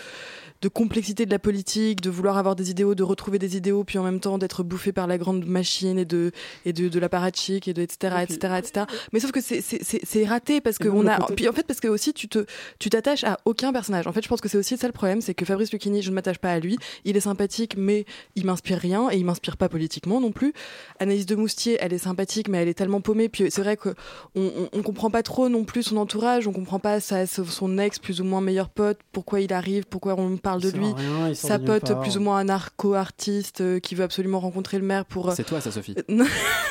de complexité de la politique, de vouloir avoir des idéaux, de retrouver des idéaux, puis en même temps d'être bouffé par la grande machine et de et de, de l'apparatchik et de etc etc etc. Mais sauf que c'est c'est c'est- c'est raté parce que on a côté- puis en fait parce que aussi tu te tu t'attaches à aucun personnage. En fait, je pense que c'est aussi ça le problème, c'est que Fabrice Lucchini, je ne m'attache pas à lui. Il est sympathique, mais il m'inspire rien et il m'inspire pas politiquement non plus. Anaïs de Moustier, elle est sympathique, mais elle est tellement paumée. Puis c'est vrai que on, comprend pas trop non plus son entourage, on comprend pas sa, son ex plus ou moins meilleur pote, pourquoi il arrive, pourquoi on parle de lui, rien, sa pote plus ou moins anarcho-artiste euh, qui veut absolument rencontrer le maire pour. euh, C'est toi, ça, Sophie. non,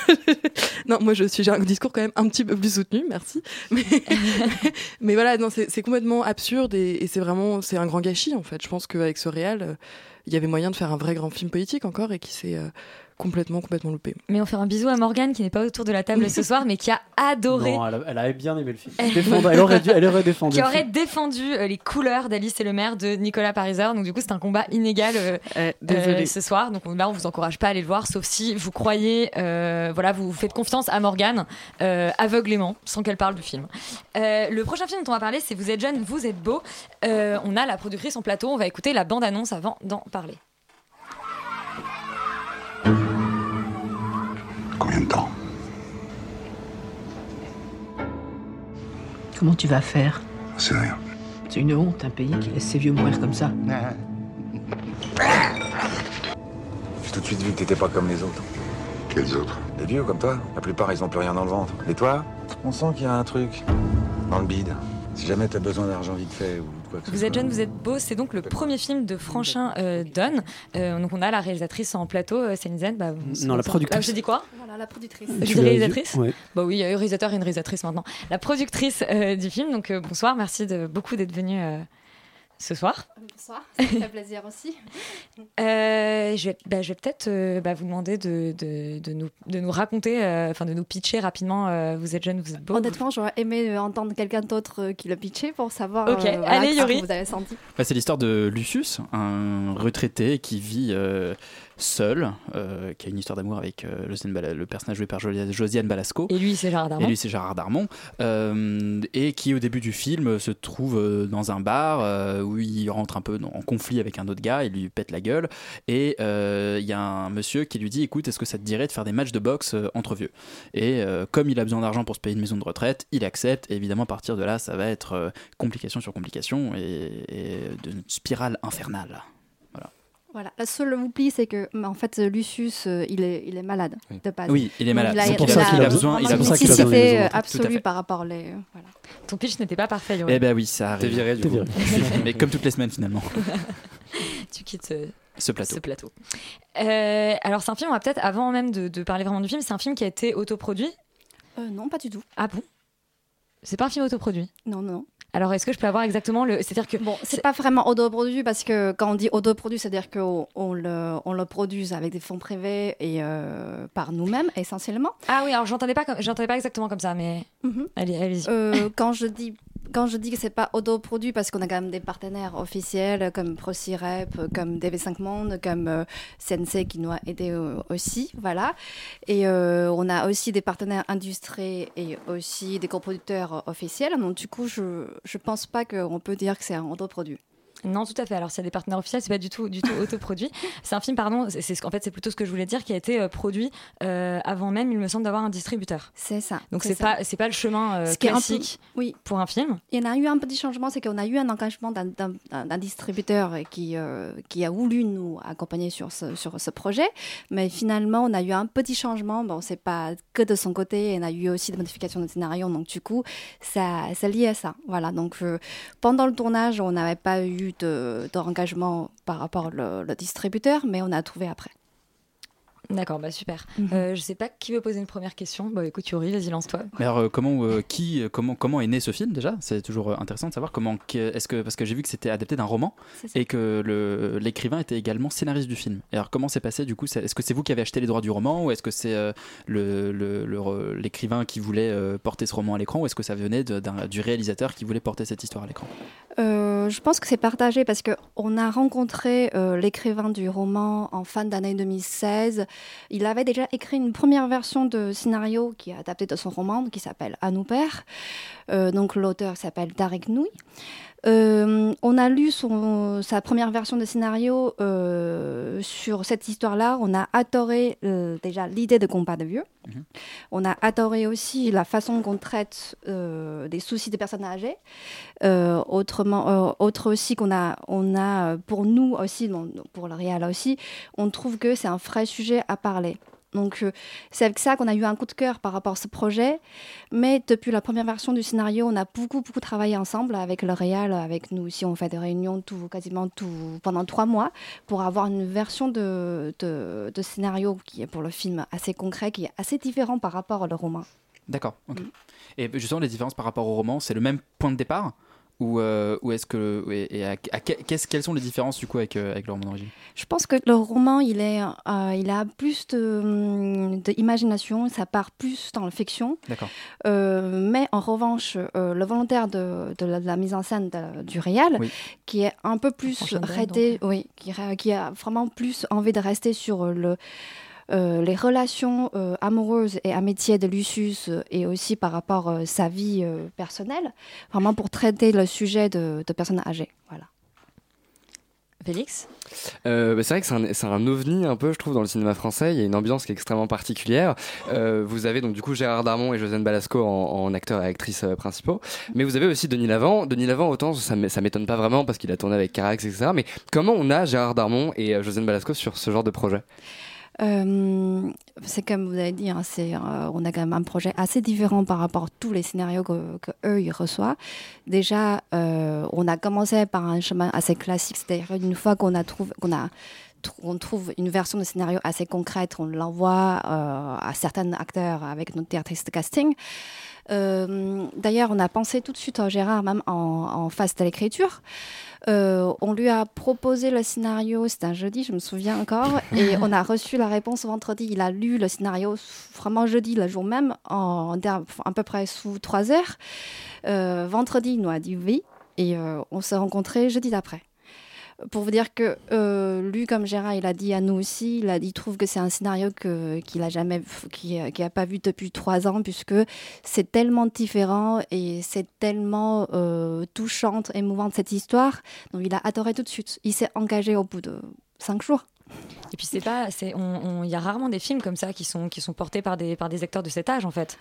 (laughs) non, moi je suis j'ai un discours quand même un petit peu plus soutenu, merci. Mais, (laughs) mais voilà, non, c'est c'est complètement absurde et, et c'est vraiment c'est un grand gâchis en fait. Je pense qu'avec ce réel, euh, il y avait moyen de faire un vrai grand film politique encore et qui s'est euh, complètement complètement loupé. Mais on fait un bisou à Morgane qui n'est pas autour de la table ce (laughs) soir, mais qui a adoré. Non, elle, a- elle avait bien aimé le film. Défendre- elle, aurait dû, elle aurait défendu. qui aurait défendu euh, les couleurs d'Alice et le maire de Nicolas Pariser. Donc du coup, c'est un combat inégal euh, (laughs) désolée. euh, ce soir. Donc là, on vous encourage pas à aller le voir, sauf si vous croyez, euh, voilà, vous faites confiance à Morgane euh, aveuglément, sans qu'elle parle du film. Euh, le prochain film dont on va parler, c'est Vous êtes jeune, vous êtes beau. Euh, on a la productrice en plateau. On va écouter la bande-annonce avant d'en parler. Combien de temps Comment tu vas faire? C'est rien. C'est une honte, un pays qui laisse ses vieux mourir comme ça. J'ai tout de suite vu que t'étais pas comme les autres. Quels autres? Les vieux comme toi, la plupart ils ont plus rien dans le ventre. Et toi, on sent qu'il y a un truc dans le bide. Si jamais t'as besoin d'argent vite fait ou quoi que ce Vous soit. êtes jeune, vous êtes beau. C'est donc le premier film de Franchin euh, Donne. Euh, donc on a la réalisatrice en plateau, euh, Céline Zen. Bah, Non, la productrice. Ah, j'ai dit quoi? Voilà, la productrice. Je dis réalisatrice? Ouais. Bah oui, il y a un réalisateur et une réalisatrice maintenant. La productrice euh, du film. Donc euh, bonsoir, merci de beaucoup d'être venu euh, ce soir. Bonsoir, ça me fait plaisir aussi. (laughs) Euh, je vais, bah, je vais peut-être euh, bah, vous demander de, de, de nous, de nous raconter, euh, enfin de nous pitcher rapidement. euh, vous êtes jeune, vous êtes beau. Honnêtement, j'aurais aimé entendre quelqu'un d'autre euh, qui le pitchait pour savoir Ok, euh, voilà, allez, ce que Yori. vous avez senti. Bah, c'est l'histoire de Lucius, un retraité qui vit euh, seul, euh, qui a une histoire d'amour avec euh, le personnage joué par Josiane Balasco. Et lui, c'est Gérard Darmon. Et lui, c'est Gérard Darmon. Euh, et qui, au début du film, se trouve dans un bar où il rentre un peu en conflit avec un autre gars, il lui pète la gueule. Et il y a un monsieur qui lui dit Écoute, est-ce que ça te dirait de faire des matchs de boxe entre vieux? Et comme il a besoin d'argent pour se payer une maison de retraite, il accepte. Et évidemment, à partir de là, ça va être complication sur complication et, et de une spirale infernale. Voilà. La seule oubli, c'est que mais en fait, Lucius, euh, il, est, il est malade de base. Oui, il est malade. a- C'est pour ça a qu'il a besoin- il a besoin qu'il a euh, à absolue par rapport les. Voilà. Ton pitch n'était pas parfait. Eh ben oui, ça arrive. T'es viré, du coup. viré. Mais comme toutes les semaines, finalement. (laughs) tu quittes ce, Ce plateau. ce plateau. Euh, alors, c'est un film, on va peut-être, avant même de, de parler vraiment du film, c'est un film qui a été autoproduit? Euh, non, pas du tout. Ah bon? C'est pas un film autoproduit? Non, non. Alors, est-ce que je peux avoir exactement le. C'est-à-dire que. Bon, c'est pas vraiment autoproduit parce que quand on dit autoproduit, c'est-à-dire qu'on on le, on le produit avec des fonds privés et euh, par nous-mêmes essentiellement. Ah oui, alors j'entendais pas, comme- j'entendais pas exactement comme ça, mais. Allez, allez-y. Euh, quand je dis quand je dis que c'est pas autoproduit parce qu'on a quand même des partenaires officiels comme ProCirep, comme DV5 Monde, comme euh, CNC qui nous a aidé euh, aussi, voilà. Et euh, on a aussi des partenaires industrie et aussi des coproducteurs officiels. Donc du coup, je je pense pas qu'on peut dire que c'est un autoproduit. Non, tout à fait. Alors, s'il y a des partenaires officiels, c'est pas du tout, du tout autoproduit. (laughs) C'est un film, pardon, c'est, c'est ce- en fait, c'est plutôt ce que je voulais dire, qui a été euh, produit euh, avant même, il me semble, d'avoir un distributeur. C'est ça. Donc, c'est ça. pas, c'est pas le chemin euh, un peu- classique oui. pour un film. Il y en a eu un petit changement, c'est qu'on a eu un engagement d'un- distributeur qui, euh, qui a voulu nous accompagner sur ce, sur ce projet. Mais finalement, on a eu un petit changement. Bon, c'est pas que de son côté, on a eu aussi des modifications de scénario. Donc, du coup, ça, c'est lié à ça. Voilà. Donc, pendant le tournage, on n'avait pas eu de, de engagement par rapport au le distributeur, mais on a trouvé après. D'accord, bah super. Mhm. Euh, je sais pas qui veut poser une première question. Bah écoute, Yuri, vas-y, lance-toi. Mais alors, euh, comment, euh, qui, comment, comment est né ce film déjà? C'est toujours intéressant de savoir comment. Est-ce que parce que j'ai vu que c'était adapté d'un roman et que le- l'écrivain était également scénariste du film. Et alors, comment s'est passé du coup c'est- Est-ce que c'est vous qui avez acheté les droits du roman ou est-ce que c'est euh, le- le- le l'écrivain qui voulait euh, porter ce roman à l'écran ou est-ce que ça venait de- d'un- du réalisateur qui voulait porter cette histoire à l'écran? Euh, je pense que c'est partagé parce qu'on a rencontré euh, l'écrivain du roman en fin d'année 2016. Il avait déjà écrit une première version de scénario qui est adapté de son roman qui s'appelle À nous. Euh, donc l'auteur s'appelle Tarek Nouy. Euh, on a lu son, sa première version de scénario euh, sur cette histoire-là. On a adoré euh, déjà l'idée de combat de vieux. On a adoré aussi la façon qu'on traite des soucis des personnes âgées. Autrement, autre aussi qu'on a, on a pour nous aussi, bon, pour le réal aussi, on trouve que c'est un vrai sujet à parler. Donc euh, c'est avec ça qu'on a eu un coup de cœur par rapport à ce projet. Mais depuis la première version du scénario, on a beaucoup beaucoup travaillé ensemble avec le réal, avec nous aussi. On fait des réunions tout, quasiment tout, pendant trois mois pour avoir une version de, de, de scénario qui est pour le film assez concret, qui est assez différent par rapport au roman. D'accord. Mm. Et justement, les différences par rapport au roman, c'est le même point de départ ou, euh, ou est-ce que et, et à- à que- qu'est-ce- quelles sont les différences du coup avec, euh, avec le roman d'origine Je pense que le roman, il, est, euh, il a plus de, hum, d'imagination, ça part plus dans la fiction. D'accord. Euh, mais en revanche, euh, le volontaire de, de la, de la mise en scène de- du Oui. qui est un peu plus resté, oui, qui, a vraiment plus envie de rester sur le, euh, les relations euh, amoureuses et amitiés de Lucius euh, et aussi par rapport à sa vie euh, personnelle, vraiment pour traiter le sujet de, de personnes âgées. Voilà. Félix? Euh, bah, c'est vrai que c'est un, un ovni un peu, je trouve, dans le cinéma français. Il y a une ambiance qui est extrêmement particulière. Euh, vous avez donc du coup Gérard Darmon et Josiane Balasco en, en acteurs et actrices euh, principaux, mais vous avez aussi Denis Lavant. Denis Lavant, autant ça, m'é- ça m'étonne pas vraiment parce qu'il a tourné avec Carax, etc. Mais comment on a Gérard Darmon et euh, Josiane Balasco sur ce genre de projet? Euh, c'est comme vous avez dit, hein, euh, on a quand même un projet assez différent par rapport à tous les scénarios que, ils reçoivent. Déjà, euh, on a commencé par un chemin assez classique, c'est-à-dire une fois qu'on a qu'on a on trouve une version de scénario assez concrète, on l'envoie à certains acteurs avec notre de casting. Euh, D'ailleurs, on a pensé tout de suite à Gérard, même en, en phase de l'écriture. Euh, on lui a proposé le scénario, c'était un jeudi, je me souviens encore, (laughs) et on a reçu la réponse vendredi. Il a lu le scénario vraiment jeudi, le jour même, en, à peu près sous trois heures. Euh, vendredi, il nous a dit oui, et euh, on s'est rencontrés jeudi d'après. Pour vous dire que euh, lui, comme Gérard, il a dit à nous aussi, il a il trouve que c'est un scénario qu'il a jamais, pas vu depuis trois ans, puisque c'est tellement différent et c'est tellement euh, touchante, émouvante cette histoire. Donc il a adoré tout de suite. Il s'est engagé au bout de cinq jours. Et puis c'est pas, c'est, on- on- il y a rarement des films comme ça qui sont qui sont portés par des par des acteurs de cet âge en fait.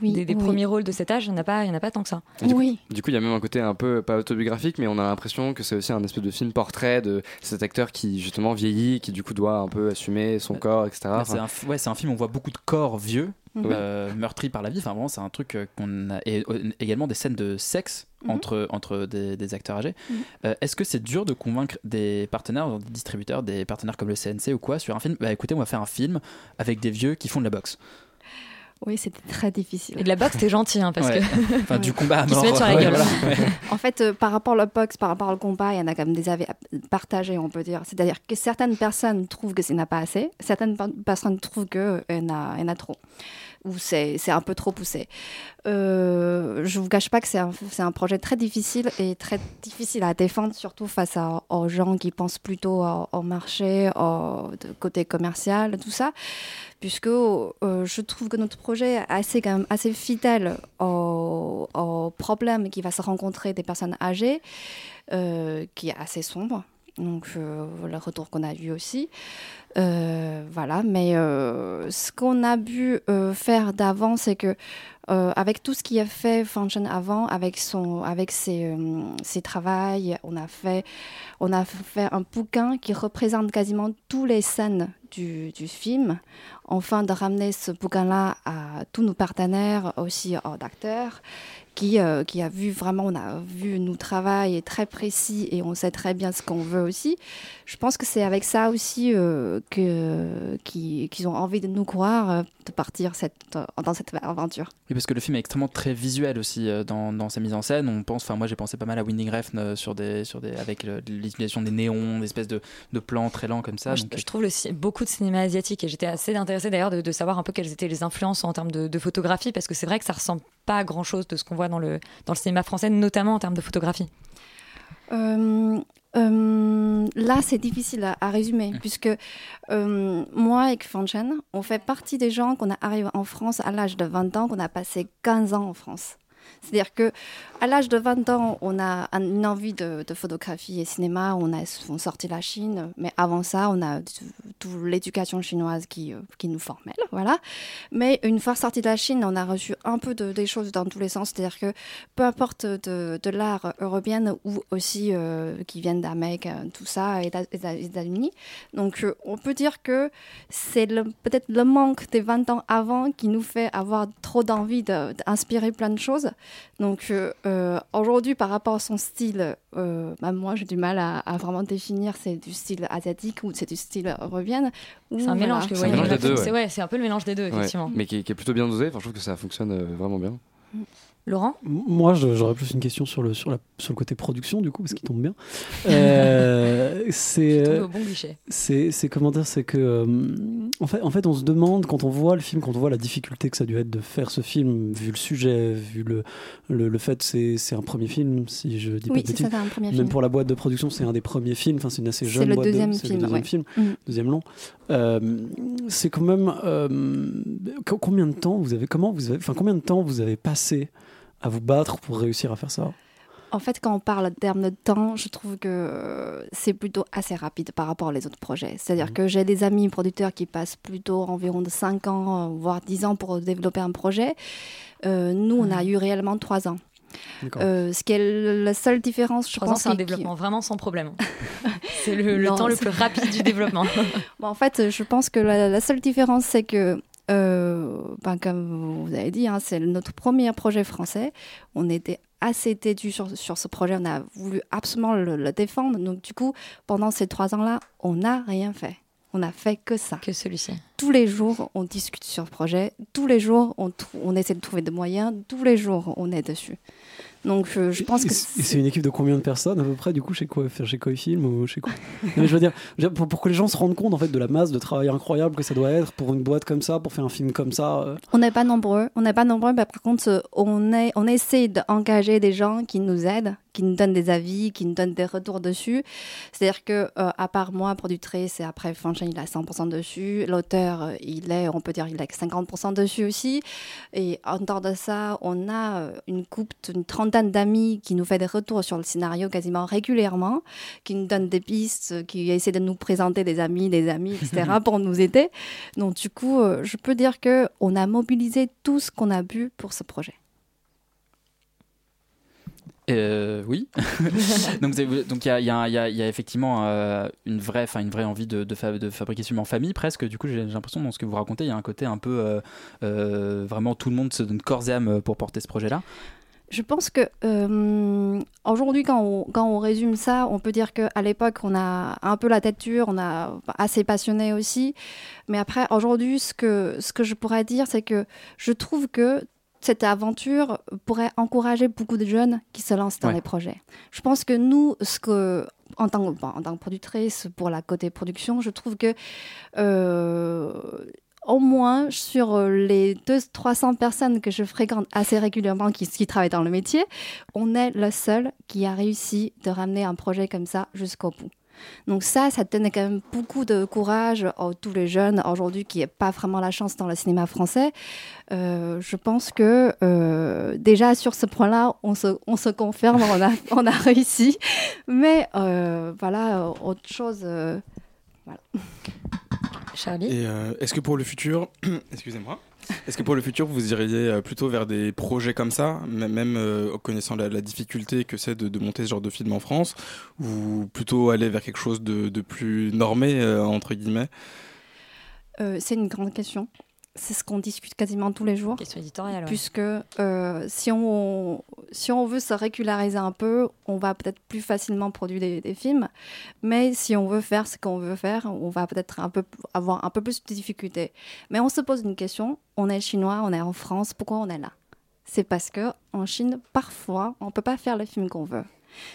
Oui, des des oui. premiers rôles de cet âge, il y en a pas, il y en a pas tant que ça. Du coup, du coup, il y a même un côté un peu pas autobiographique, mais on a l'impression que c'est aussi un espèce de film portrait de cet acteur qui justement vieillit, qui du coup doit un peu assumer son corps, etc. Bah, c'est un, ouais, c'est un film où on voit beaucoup de corps vieux. Euh, meurtris par la vie. Enfin, vraiment, c'est un truc euh, qu'on a. Et euh, également des scènes de sexe Mhm. entre, entre des, des acteurs âgés. Mhm. Euh, Est-ce que c'est dur de convaincre des partenaires, des distributeurs, des partenaires comme le CNC ou quoi, sur un film? Bah écoutez, on va faire un film avec des vieux qui font de la boxe. Oui, c'était très difficile. Et de la boxe, t'es gentil, hein, parce Ouais. que. (laughs) Enfin, du combat à Qui se mort. sur la ouais, gueule. voilà, ouais. (laughs) En fait, euh, par rapport au box, par rapport au combat, il y en a quand même des avis partagés, on peut dire. C'est-à-dire que certaines personnes trouvent que c'est n'a pas assez, certaines personnes trouvent qu'il y en a trop, ou c'est un peu trop poussé. Euh, je vous cache pas que c'est un, un projet très difficile et très difficile à défendre, surtout face à- aux gens qui pensent plutôt au, marché, au côté commercial, tout ça, puisque euh, je trouve que notre projet est assez, assez fidèle au, au problème qui va se rencontrer des personnes âgées, euh, qui est assez sombre. Donc, euh, le retour qu'on a eu aussi. Euh, voilà, mais euh, ce qu'on a pu faire d'avant, c'est que avec tout ce qui a fait Function avant, avec son, avec ses, euh, ses travails, on a fait, on a fait un bouquin qui représente quasiment toutes les scènes du, film. Enfin, de ramener ce bouquin-là à tous nos partenaires, aussi aux acteurs, qui, euh, qui a vu vraiment, on a vu nos travail est très précis et on sait très bien ce qu'on veut aussi. Je pense que c'est avec ça aussi euh, que qu'ils ont envie de nous croire, euh, de partir cette, dans cette aventure. Oui, parce que le film est extrêmement très visuel aussi dans, dans sa mise en scène. On pense, enfin moi j'ai pensé pas mal à Winding Refn sur des, sur des, avec l'utilisation des néons, des espèces de, de plans très lents comme ça. Moi, je, donc, je trouve le beaucoup de cinéma asiatique et j'étais assez intéressée d'ailleurs de, de savoir un peu quelles étaient les influences en termes de, de photographie parce que c'est vrai que ça ressemble pas à grand chose de ce qu'on voit dans le, dans le cinéma français, notamment en termes de photographie. Euh, euh, là, c'est difficile à, à résumer, puisque euh, moi et Fanchen, on fait partie des gens qu'on a arrivé en France à l'âge de 20 ans, qu'on a passé 15 ans en France. C'est-à-dire que à l'âge de 20 ans, on a un- une envie de, de photographie et cinéma, on a on sorti la Chine, mais avant ça, on a toute l'éducation chinoise qui, euh, qui nous formait, voilà. Mais une fois sorti de la Chine, on a reçu un peu de, des choses dans tous les sens, c'est-à-dire que peu importe de, de l'art européen ou aussi euh, qui viennent d'Amérique, euh, tout ça, et États-Unis. Donc on peut dire que c'est peut-être le manque des 20 ans avant qui nous fait avoir trop d'envie de- d'inspirer plein de choses. Donc aujourd'hui, par rapport à son style, bah, moi j'ai du mal à, à vraiment définir c'est du style asiatique ou c'est du style européen. Ou C'est un voilà. mélange. que- C'est un ouais, mélange des deux, c'est ouais. ouais, c'est un peu le mélange des deux, Ouais, effectivement. mais qui, qui est plutôt bien dosé. Enfin, je trouve que ça fonctionne euh, vraiment bien. Laurent? Moi, j'aurais plus une question sur le, sur, la, sur le côté production, du coup, parce qu'il tombe bien. (laughs) Euh, c'est, euh, au bon guichet. c'est, comment dire, c'est que, euh, en, fait, en fait, on se demande, quand on voit le film, quand on voit la difficulté que ça a dû être de faire ce film, vu le sujet, vu le, le, le fait que c'est, c'est un premier film, si je dis Oui, pas de bêtises. c'est un premier Même film. pour la boîte de production, c'est un des premiers films, enfin, c'est une assez jeune le boîte de- deuxième c'est film, le deuxième ouais. film, Mhm. deuxième long. Euh, c'est quand même, euh, co- combien de temps vous avez, comment vous avez, enfin, combien de temps vous avez passé à vous battre pour réussir à faire ça En fait, quand on parle en termes de temps, je trouve que c'est plutôt assez rapide par rapport aux autres projets. Mhm. C'est-à-dire que j'ai des amis producteurs qui passent plutôt environ de 5 ans, voire 10 ans pour développer un projet. Euh, nous, on a eu réellement 3 ans. Euh, ce qui est la seule différence, je pense. c'est un développement vraiment sans problème. (laughs) c'est le, le Non, temps le plus rapide du développement. (laughs) Bon, en fait, je pense que la, la seule différence, c'est que euh, ben, comme vous avez dit, hein, c'est notre premier projet français. On était assez têtu sur, sur ce projet. On a voulu absolument le, le défendre. Donc, du coup, pendant ces trois ans-là, on n'a rien fait. On n'a fait que ça. Que celui-ci. Tous les jours, on discute sur le projet. Tous les jours, on essaie de trouver des moyens. Tous les jours, on est dessus. Donc, je, je pense Et que c'est et c'est une équipe de combien de personnes à peu près du coup chez quoi chez Koi Film ou chez quoi? Non, mais je veux dire, pour, pour que les gens se rendent compte en fait de la masse de travail incroyable que ça doit être pour une boîte comme ça, pour faire un film comme ça. euh, On n'est pas nombreux, on n'est pas nombreux, mais par contre, on, est, on essaie d'engager des gens qui nous aident, qui nous donnent des avis, qui nous donnent des retours dessus. C'est-à-dire que, euh, à part moi, productrice, et après Fanchain, il a 100% dessus. L'auteur, euh, il est, on peut dire, il a 50% dessus aussi. Et en dehors de ça, on a euh, une coupe, une trentaine d'amis qui nous fait des retours sur le scénario quasiment régulièrement, qui nous donnent des pistes, qui essaient de nous présenter des amis, des amis, etc., (laughs) pour nous aider. Donc, du coup, euh, je peux dire que on a mobilisé tout ce qu'on a pu pour ce projet. Euh, oui. (laughs) (laughs) donc il y y y y a effectivement euh, une vraie, enfin une vraie envie de, de, fa- de fabriquer ce film en famille presque. Du coup, j'ai j'ai l'impression dans ce que vous racontez, il y a un côté un peu euh, euh, vraiment tout le monde se donne corps et âme pour porter ce projet-là. Je pense que euh, aujourd'hui, quand on, quand on résume ça, on peut dire qu'à l'époque, on a un peu la tête dure, on a assez passionné aussi. Mais après, aujourd'hui, ce que, ce que je pourrais dire, c'est que je trouve que cette aventure pourrait encourager beaucoup de jeunes qui se lancent dans Ouais. les projets. Je pense que nous, ce que, en tant bon, en tant que productrice, pour la côté production, je trouve que euh, au moins sur les 200-300 personnes que je fréquente assez régulièrement qui, travaillent dans le métier, on est le seul qui a réussi de ramener un projet comme ça jusqu'au bout. Donc ça, ça donne quand même beaucoup de courage à tous les jeunes aujourd'hui qui n'ont pas vraiment la chance dans le cinéma français. Euh, je pense que euh, déjà sur ce point-là, on se, on se confirme, on a, (laughs) réussi. Mais euh, voilà, euh, autre chose... euh. Charlie Et euh, est-ce que pour le futur, (clears throat) excusez-moi, est-ce que pour le futur vous iriez euh, plutôt vers des projets comme ça, même euh, en connaissant la, la difficulté que c'est de, de monter ce genre de film en France, ou plutôt aller vers quelque chose de, de plus normé euh, entre guillemets? Euh, c'est une grande question. C'est ce qu'on discute quasiment tous les jours. Question éditoriale. ouais. Puisque euh, si, on, si on veut se régulariser un peu, on va peut-être plus facilement produire des, des films. Mais si on veut faire ce qu'on veut faire, on va peut-être un peu, avoir un peu plus de difficultés. Mais on se pose une question. On est chinois, on est en France, pourquoi on est là? C'est parce que en Chine, parfois, on ne peut pas faire le film qu'on veut.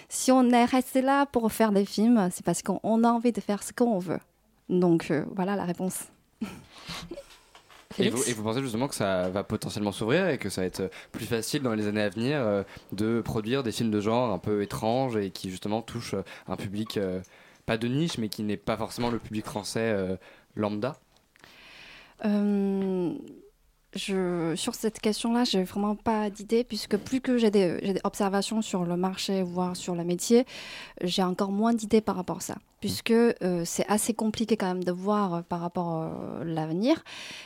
Si on est resté là pour faire des films, c'est parce qu'on on a envie de faire ce qu'on veut. Donc euh, voilà la réponse. (laughs) Et vous, et vous pensez justement que ça va potentiellement s'ouvrir et que ça va être plus facile dans les années à venir euh, de produire des films de genre un peu étranges et qui justement touchent euh, un public euh, pas de niche mais qui n'est pas forcément le public français euh, lambda? Euh, je, sur cette question-là, j'ai vraiment pas d'idée, puisque plus que j'ai des, j'ai des observations sur le marché, voire sur le métier, j'ai encore moins d'idées par rapport à ça, puisque euh, c'est assez compliqué quand même de voir euh, par rapport à l'avenir.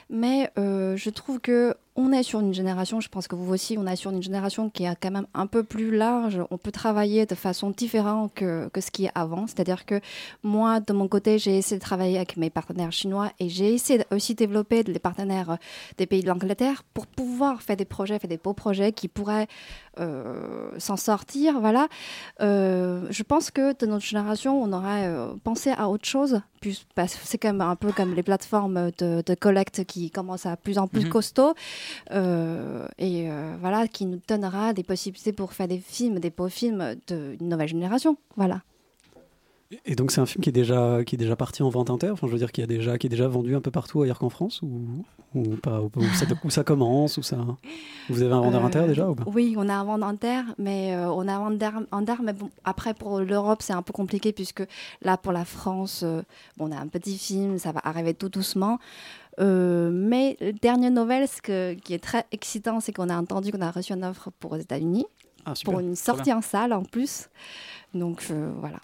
Mais euh, je trouve que on est sur une génération, je pense que vous aussi, on est sur une génération qui est quand même un peu plus large. On peut travailler de façon différente que, que ce qui est avant. C'est-à-dire que moi, de mon côté, j'ai essayé de travailler avec mes partenaires chinois et j'ai essayé aussi de développer les partenaires euh, des pays de l'Angleterre pour pouvoir faire des projets, faire des beaux projets qui pourraient euh, s'en sortir. Voilà. Euh, je pense que de notre génération, on aurait euh, pensé à autre chose. C'est quand même un peu comme les plateformes de, de collecte qui commencent à plus en plus Mhm. costaud euh, et euh, voilà qui nous donnera des possibilités pour faire des films, des beaux films d'une nouvelle génération. Voilà. Et donc c'est un film qui est déjà qui est déjà parti en vente inter. Enfin, je veux dire qui a déjà qui est déjà vendu un peu partout ailleurs qu'en France ou ou pas ou, ou ça, où ça commence ou ça. Vous avez un vendeur Euh, inter déjà ou pas? Oui, on a un vendeur inter, mais euh, on a un vendeur inter, mais bon, après pour l'Europe c'est un peu compliqué puisque là pour la France, euh, bon, on a un petit film, ça va arriver tout doucement. Euh, mais le dernier nouvelle, ce que- qui est très excitant, c'est qu'on a entendu qu'on a reçu une offre pour aux États-Unis, Ah, pour une sortie en salle en plus. Donc voilà.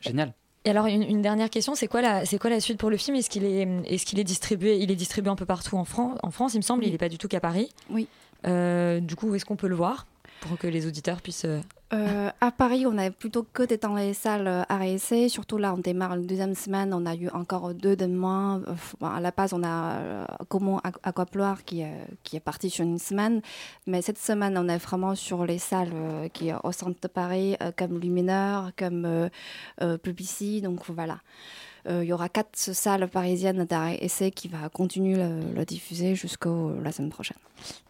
Génial. Et alors une, une dernière question, c'est quoi la c'est quoi la suite pour le film? Est-ce qu'il est est-ce qu'il est distribué Il est distribué un peu partout en France. En France, il me semble. Il n'est pas du tout qu'à Paris. Oui. Euh, du coup, où est-ce qu'on peut le voir pour que les auditeurs puissent euh, Euh, à Paris, on a plutôt que des dans les salles euh, à essai. Surtout là, on démarre la deuxième semaine. On a eu encore deux de moins. Euh, à la base, on a euh, Aquaploire qui, euh, qui est parti sur une semaine. Mais cette semaine, on est vraiment sur les salles euh, qui au centre de Paris, euh, comme Lumineur, comme euh, euh, Publicis. Donc voilà. Euh, Il y aura quatre salles parisiennes d'arrêt essai qui va continuer le, le diffuser jusqu'à la semaine prochaine.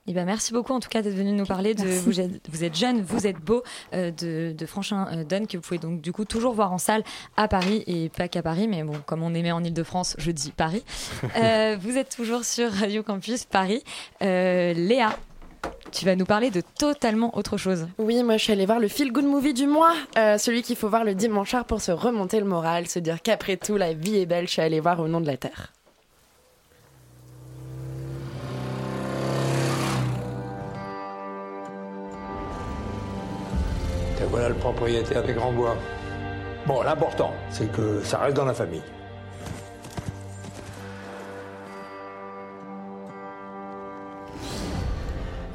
Eh ben, merci beaucoup en tout cas d'être venu nous parler de vous êtes, vous êtes jeune, vous êtes beau euh, de, de Franchin euh, Dunn que vous pouvez donc du coup toujours voir en salle à Paris et pas qu'à Paris mais bon comme on aimait en Ile-de-France je dis Paris. (laughs) Euh, vous êtes toujours sur Radio Campus Paris. Euh, Léa, tu vas nous parler de totalement autre chose. Oui, moi je suis allée voir le feel good movie du mois, euh, celui qu'il faut voir le dimanche soir pour se remonter le moral, se dire qu'après tout la vie est belle. Je suis allée voir au nom de la terre. Te voilà le propriétaire des Grands Bois. Bon, l'important, c'est que ça reste dans la famille.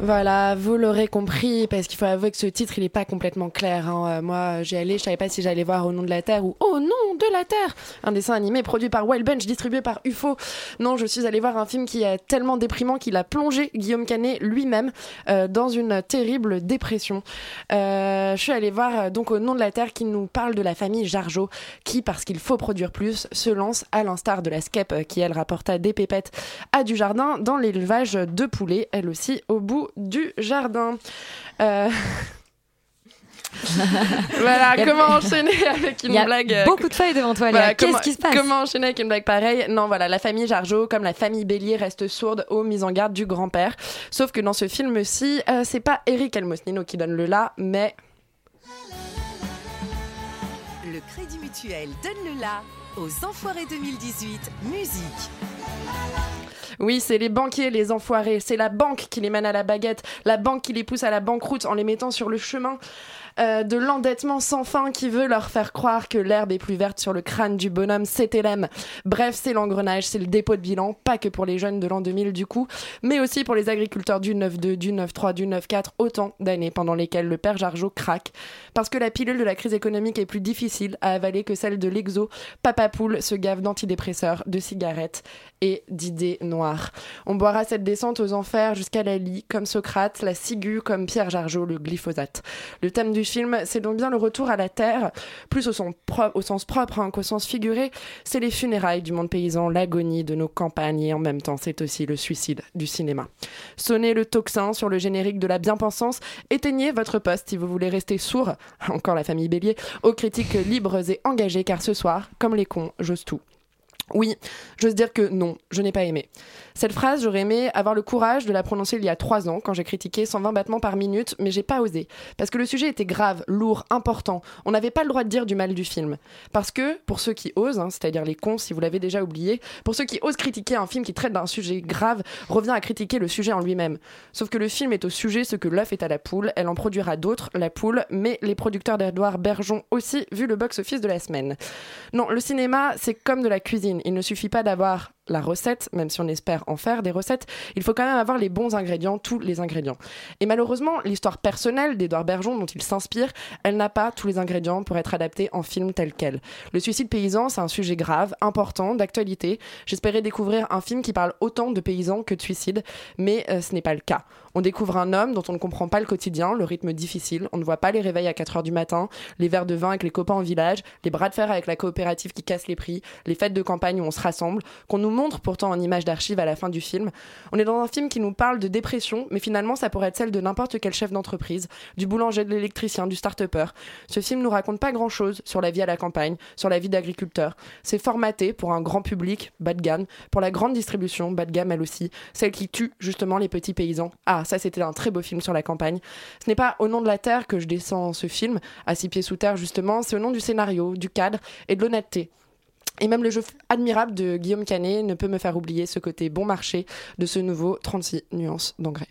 Voilà, vous l'aurez compris, parce qu'il faut avouer que ce titre, il n'est pas complètement clair. hein. Euh, moi, j'y allais, je savais pas si j'allais voir Au nom de la Terre ou Au nom de la Terre, un dessin animé produit par Wild Bunch, distribué par UFO. Non, je suis allée voir un film qui est tellement déprimant qu'il a plongé Guillaume Canet lui-même euh, dans une terrible dépression. Euh, je suis allée voir donc Au nom de la Terre qui nous parle de la famille Jargeau, qui, parce qu'il faut produire plus, se lance à l'instar de la euh, qui elle rapporta des pépettes à du jardin dans l'élevage de poulets, elle aussi au bout du jardin. Euh, (laughs) voilà, comment (laughs) enchaîner avec une Il y a blague euh, beaucoup de feuilles devant toi, voilà, Qu'est-ce comment- qui se passe Comment enchaîner avec une blague pareille? Non, voilà, la famille Jargeau, comme la famille Bélier, reste sourde aux mises en garde du grand-père. Sauf que dans ce film-ci, euh, c'est pas Eric Almosnino qui donne le là, mais Le Crédit Mutuel donne le la aux Enfoirés 2018 Musique. Oui, c'est les banquiers, les enfoirés. C'est la banque qui les mène à la baguette, la banque qui les pousse à la banqueroute en les mettant sur le chemin euh, de l'endettement sans fin qui veut leur faire croire que l'herbe est plus verte sur le crâne du bonhomme CTLM. Bref, c'est l'engrenage, c'est le dépôt de bilan, pas que pour les jeunes de l'an 2000 du coup, mais aussi pour les agriculteurs du 9-2, du 9-3, du 9-4, autant d'années pendant lesquelles le père Jargeau craque. Parce que la pilule de la crise économique est plus difficile à avaler que celle de l'exo. Papa Poule se gave d'antidépresseurs, de cigarettes et d'idées noires. On boira cette descente aux enfers jusqu'à la lie, comme Socrate, la ciguë, comme Pierre Jargeau, le glyphosate. Le thème du film, c'est donc bien le retour à la terre, plus au, sens propre hein, qu'au sens figuré. C'est les funérailles du monde paysan, l'agonie de nos campagnes, et en même temps, c'est aussi le suicide du cinéma. Sonnez le tocsin sur le générique de la bien-pensance, éteignez votre poste si vous voulez rester sourd, (laughs) encore la famille Bélier, aux critiques libres et engagées, car ce soir, comme les cons, j'ose tout. Oui, j'ose dire que non, je n'ai pas aimé. Cette phrase, j'aurais aimé avoir le courage de la prononcer il y a trois ans, quand j'ai critiqué 120 battements par minute, mais j'ai pas osé. Parce que le sujet était grave, lourd, important. On n'avait pas le droit de dire du mal du film. Parce que, pour ceux qui osent, hein, c'est-à-dire les cons si vous l'avez déjà oublié, pour ceux qui osent critiquer un film qui traite d'un sujet grave, revient à critiquer le sujet en lui-même. Sauf que le film est au sujet ce que l'œuf est à la poule, elle en produira d'autres, la poule, mais les producteurs d'Edouard Bergeon aussi, vu le box-office de la semaine. Non, le cinéma, c'est comme de la cuisine. Il ne suffit pas d'avoir la recette, même si on espère en faire des recettes, il faut quand même avoir les bons ingrédients, tous les ingrédients. Et malheureusement, l'histoire personnelle d'Edouard Bergeon, dont il s'inspire, elle n'a pas tous les ingrédients pour être adaptée en film tel quel. Le suicide paysan, c'est un sujet grave, important, d'actualité. J'espérais découvrir un film qui parle autant de paysans que de suicide, mais euh, ce n'est pas le cas. On découvre un homme dont on ne comprend pas le quotidien, le rythme difficile, on ne voit pas les réveils à 4 heures du matin, les verres de vin avec les copains en village, les bras de fer avec la coopérative qui casse les prix, les fêtes de campagne où on se rassemble, qu'on nous montre pourtant en image d'archive à la fin du film. On est dans un film qui nous parle de dépression, mais finalement ça pourrait être celle de n'importe quel chef d'entreprise, du boulanger, de l'électricien, du start-upper. Ce film nous raconte pas grand-chose sur la vie à la campagne, sur la vie d'agriculteur. C'est formaté pour un grand public, bas de gamme, pour la grande distribution, bas de gamme elle aussi, celle qui tue justement les petits paysans. Ah, ça c'était un très beau film sur la campagne. Ce n'est pas au nom de la terre que je descends ce film, à six pieds sous terre justement, c'est au nom du scénario, du cadre et de l'honnêteté. Et même le jeu admirable de Guillaume Canet ne peut me faire oublier ce côté bon marché de ce nouveau 36 nuances d'engrais.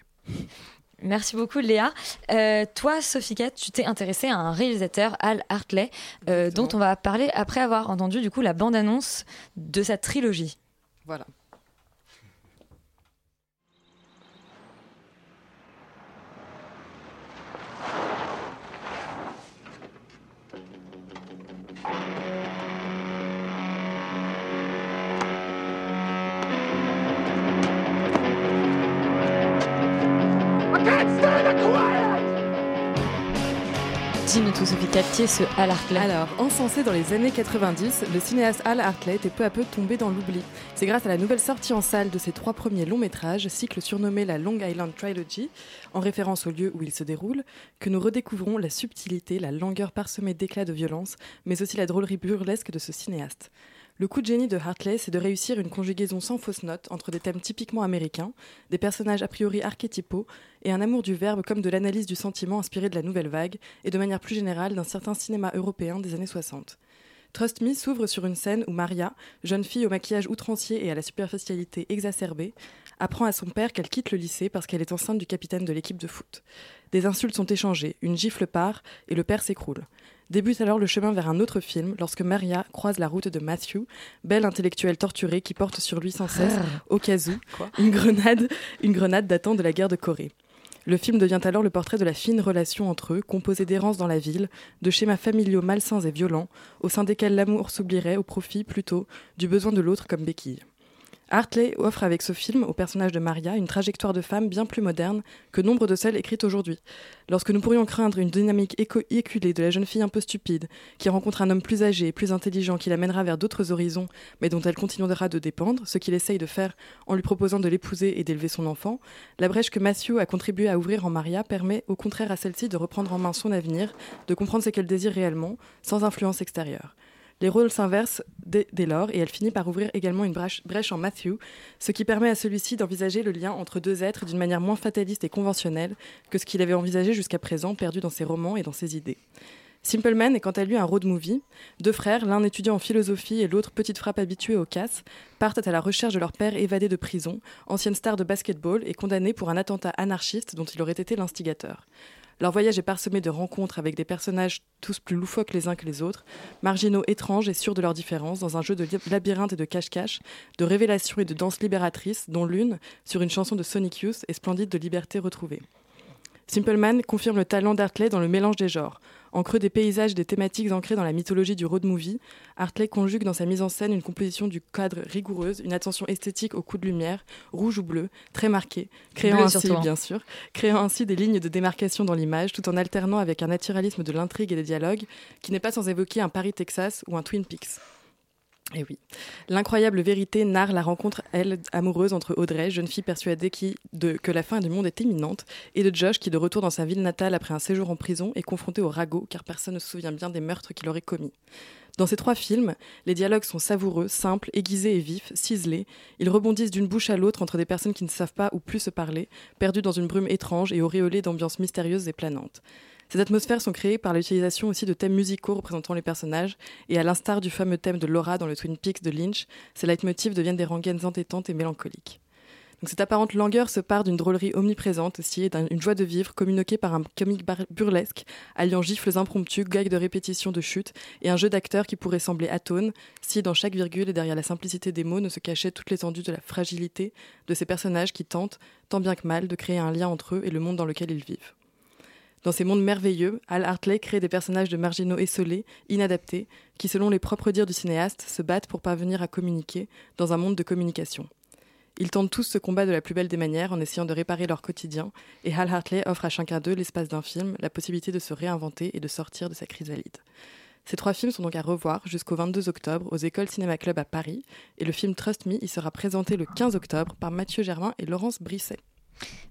Merci beaucoup Léa. Euh, toi, Sophie Cat, tu t'es intéressée à un réalisateur, Al Hartley, euh, dont on va parler après avoir entendu du coup la bande-annonce de sa trilogie. Voilà. Tout, Sophie ce Hartley. Alors, encensé dans les années 90, le cinéaste Hal Hartley était peu à peu tombé dans l'oubli. C'est grâce à la nouvelle sortie en salle de ses trois premiers longs métrages, cycle surnommé la Long Island Trilogy, en référence au lieu où il se déroule, que nous redécouvrons la subtilité, la langueur parsemée d'éclats de violence, mais aussi la drôlerie burlesque de ce cinéaste. Le coup de génie de Hartley, c'est de réussir une conjugaison sans fausse note entre des thèmes typiquement américains, des personnages a priori archétypaux et un amour du verbe comme de l'analyse du sentiment inspiré de la nouvelle vague et de manière plus générale d'un certain cinéma européen des années 60. Trust Me s'ouvre sur une scène où Maria, jeune fille au maquillage outrancier et à la superficialité exacerbée, apprend à son père qu'elle quitte le lycée parce qu'elle est enceinte du capitaine de l'équipe de foot. Des insultes sont échangées, une gifle part et le père s'écroule. Débute alors le chemin vers un autre film lorsque Maria croise la route de Matthew, bel intellectuel torturé qui porte sur lui sans cesse, au cas où, une grenade, une grenade datant de la guerre de Corée. Le film devient alors le portrait de la fine relation entre eux, composée d'errance dans la ville, de schémas familiaux malsains et violents, au sein desquels l'amour s'oublierait au profit, plutôt, du besoin de l'autre comme béquille. Hartley offre avec ce film au personnage de Maria une trajectoire de femme bien plus moderne que nombre de celles écrites aujourd'hui. Lorsque nous pourrions craindre une dynamique éculée de la jeune fille un peu stupide, qui rencontre un homme plus âgé et plus intelligent qui l'amènera vers d'autres horizons, mais dont elle continuera de dépendre, ce qu'il essaye de faire en lui proposant de l'épouser et d'élever son enfant, la brèche que Matthew a contribué à ouvrir en Maria permet au contraire à celle-ci de reprendre en main son avenir, de comprendre ce qu'elle désire réellement, sans influence extérieure. Les rôles s'inversent dès, lors et elle finit par ouvrir également une brèche, en Matthew, ce qui permet à celui-ci d'envisager le lien entre deux êtres d'une manière moins fataliste et conventionnelle que ce qu'il avait envisagé jusqu'à présent, perdu dans ses romans et dans ses idées. Simple Man est quant à lui un road movie. Deux frères, l'un étudiant en philosophie et l'autre petite frappe habituée au casse, partent à la recherche de leur père évadé de prison, ancienne star de basketball et condamné pour un attentat anarchiste dont il aurait été l'instigateur. Leur voyage est parsemé de rencontres avec des personnages tous plus loufoques les uns que les autres, marginaux étranges et sûrs de leurs différences, dans un jeu de labyrinthe et de cache-cache, de révélations et de danses libératrices, dont l'une, sur une chanson de Sonic Youth, est splendide de liberté retrouvée. Simple Man confirme le talent d'Hartley dans le mélange des genres. En creux des paysages et des thématiques ancrées dans la mythologie du road movie, Hartley conjugue dans sa mise en scène une composition du cadre rigoureuse, une attention esthétique au coup de lumière, rouge ou bleu, très marquée, créant Bleu ainsi, hein. bien sûr, créant ainsi des lignes de démarcation dans l'image, tout en alternant avec un naturalisme de l'intrigue et des dialogues, qui n'est pas sans évoquer un Paris Texas ou un Twin Peaks. Et oui. L'incroyable vérité narre la rencontre, elle, amoureuse entre Audrey, jeune fille persuadée de, que la fin du monde est imminente, et de Josh qui, de retour dans sa ville natale après un séjour en prison, est confronté au ragot car personne ne se souvient bien des meurtres qu'il aurait commis. Dans ces trois films, les dialogues sont savoureux, simples, aiguisés et vifs, ciselés. Ils rebondissent d'une bouche à l'autre entre des personnes qui ne savent pas ou plus se parler, perdues dans une brume étrange et auréolées d'ambiances mystérieuses et planantes. Ces atmosphères sont créées par l'utilisation aussi de thèmes musicaux représentant les personnages, et à l'instar du fameux thème de Laura dans le Twin Peaks de Lynch, ces leitmotifs deviennent des rengaines entêtantes et mélancoliques. Cette apparente langueur se part d'une drôlerie omniprésente aussi et d'une joie de vivre communiquée par un comique burlesque, alliant gifles impromptus, gags de répétition de chute et un jeu d'acteurs qui pourrait sembler atone si dans chaque virgule et derrière la simplicité des mots ne se cachait toute l'étendue de la fragilité de ces personnages qui tentent, tant bien que mal, de créer un lien entre eux et le monde dans lequel ils vivent. Dans ces mondes merveilleux, Al Hartley crée des personnages de marginaux essolés, inadaptés, qui, selon les propres dires du cinéaste, se battent pour parvenir à communiquer dans un monde de communication. Ils tentent tous ce combat de la plus belle des manières en essayant de réparer leur quotidien, et Hal Hartley offre à chacun d'eux, l'espace d'un film, la possibilité de se réinventer et de sortir de sa chrysalide. Ces trois films sont donc à revoir jusqu'au 22 octobre aux Écoles Cinéma Club à Paris, et le film Trust Me y sera présenté le 15 octobre par Mathieu Germain et Laurence Brisset.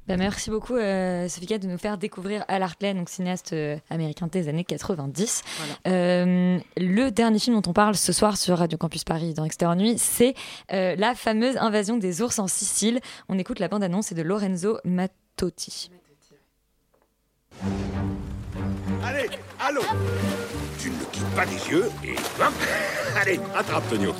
Bah, merci beaucoup, euh, Sophie, de nous faire découvrir Al Hartley, donc cinéaste euh, américain des années 90. Euh, le dernier film dont on parle ce soir sur Radio Campus Paris dans Extérieur Nuit, c'est euh, la fameuse invasion des ours en Sicile. On écoute la bande-annonce de Lorenzo Mattotti. Allez, allô Tu ne le quittes pas des yeux et hop Allez, attrape Tonio.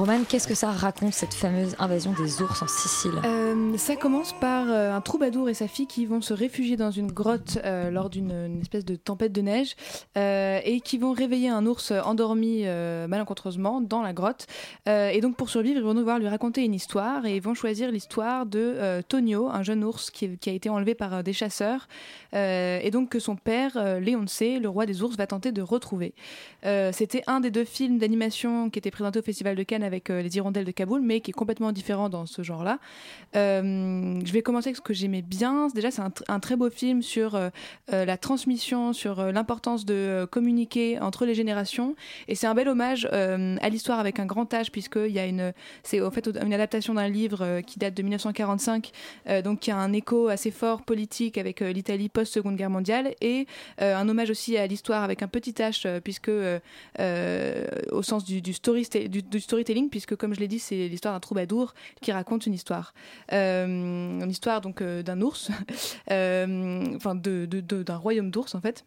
Roman, qu'est-ce que ça raconte, cette fameuse invasion des ours en Sicile? Euh, ça commence par euh, un troubadour et sa fille qui vont se réfugier dans une grotte euh, lors d'une une espèce de tempête de neige et qui vont réveiller un ours endormi malencontreusement dans la grotte. Et donc pour survivre, ils vont devoir lui raconter une histoire et ils vont choisir l'histoire de Tonio, un jeune ours qui, a été enlevé par des chasseurs et donc que son père, Léon C, le roi des ours, va tenter de retrouver. C'était un des deux films d'animation qui était présenté au Festival de Cannes avec euh, Les Hirondelles de Kaboul, mais qui est complètement différent dans ce genre-là. Euh, je vais commencer avec ce que j'aimais bien. Déjà, c'est un, tr- un très beau film sur euh, la transmission, sur l'importance de communiquer entre les générations. Et c'est un bel hommage à l'histoire avec un grand H, puisqu'il y a une. C'est en fait une adaptation d'un livre qui date de 1945, euh, donc qui a un écho assez fort politique avec l'Italie post-Seconde Guerre mondiale, et un hommage aussi à l'histoire avec un petit H, puisque au sens du, du, du storytelling, puisque comme je l'ai dit, c'est l'histoire d'un troubadour qui raconte une histoire. Euh, une histoire donc euh, d'un ours, (laughs) euh, enfin d'un royaume d'ours en fait.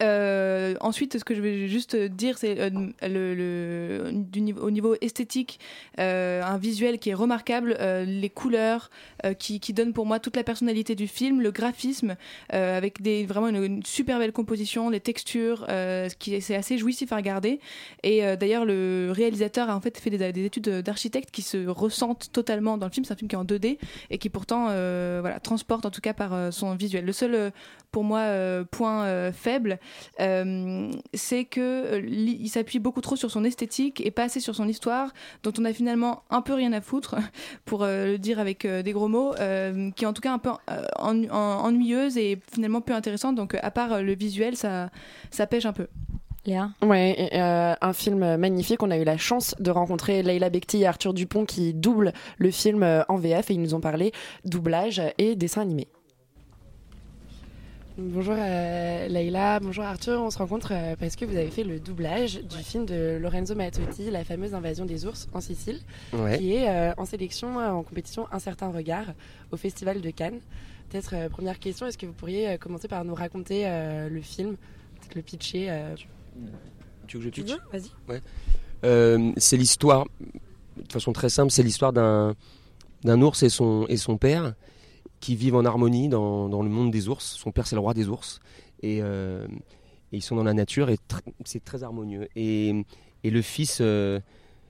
Euh, ensuite, ce que je vais juste dire, c'est euh, le, au niveau esthétique, euh, un visuel qui est remarquable, les couleurs qui, qui donnent pour moi toute la personnalité du film, le graphisme avec des, vraiment une, super belle composition, les textures, qui est- c'est assez jouissif à regarder. Et d'ailleurs, le réalisateur a en fait fait des, des études d'architecte qui se ressentent totalement dans le film. C'est un film qui est en 2D et qui pourtant voilà, transporte en tout cas par son visuel. Le seul, pour moi, point faible, euh, c'est que euh, s'appuie beaucoup trop sur son esthétique et pas assez sur son histoire, dont on a finalement un peu rien à foutre, (laughs) pour euh, le dire avec euh, des gros mots, euh, qui est en tout cas un peu ennu- en- ennuyeuse et finalement peu intéressante. Donc, à part le visuel, ça, ça pêche un peu. Léa? Ouais, et, euh, un film magnifique. On a eu la chance de rencontrer Leila Bekti et Arthur Dupont qui doublent le film en VF et ils nous ont parlé doublage et dessin animé. Bonjour euh, Leïla, bonjour Arthur, on se rencontre euh, parce que vous avez fait le doublage du film de Lorenzo Mattotti, La fameuse invasion des ours en Sicile, Ouais. qui est euh, en sélection, euh, en compétition Un certain regard au Festival de Cannes. Peut-être euh, première question, est-ce que vous pourriez euh, commencer par nous raconter euh, le film, peut-être le pitcher euh, Tu veux que je pitch Vas-y. Ouais. Euh, c'est l'histoire, de façon très simple, c'est l'histoire d'un d'un ours et son, et son père qui vivent en harmonie dans, dans le monde des ours. Son père, c'est le roi des ours. Et, euh, ils sont dans la nature et c'est très harmonieux. Et, et le fils euh,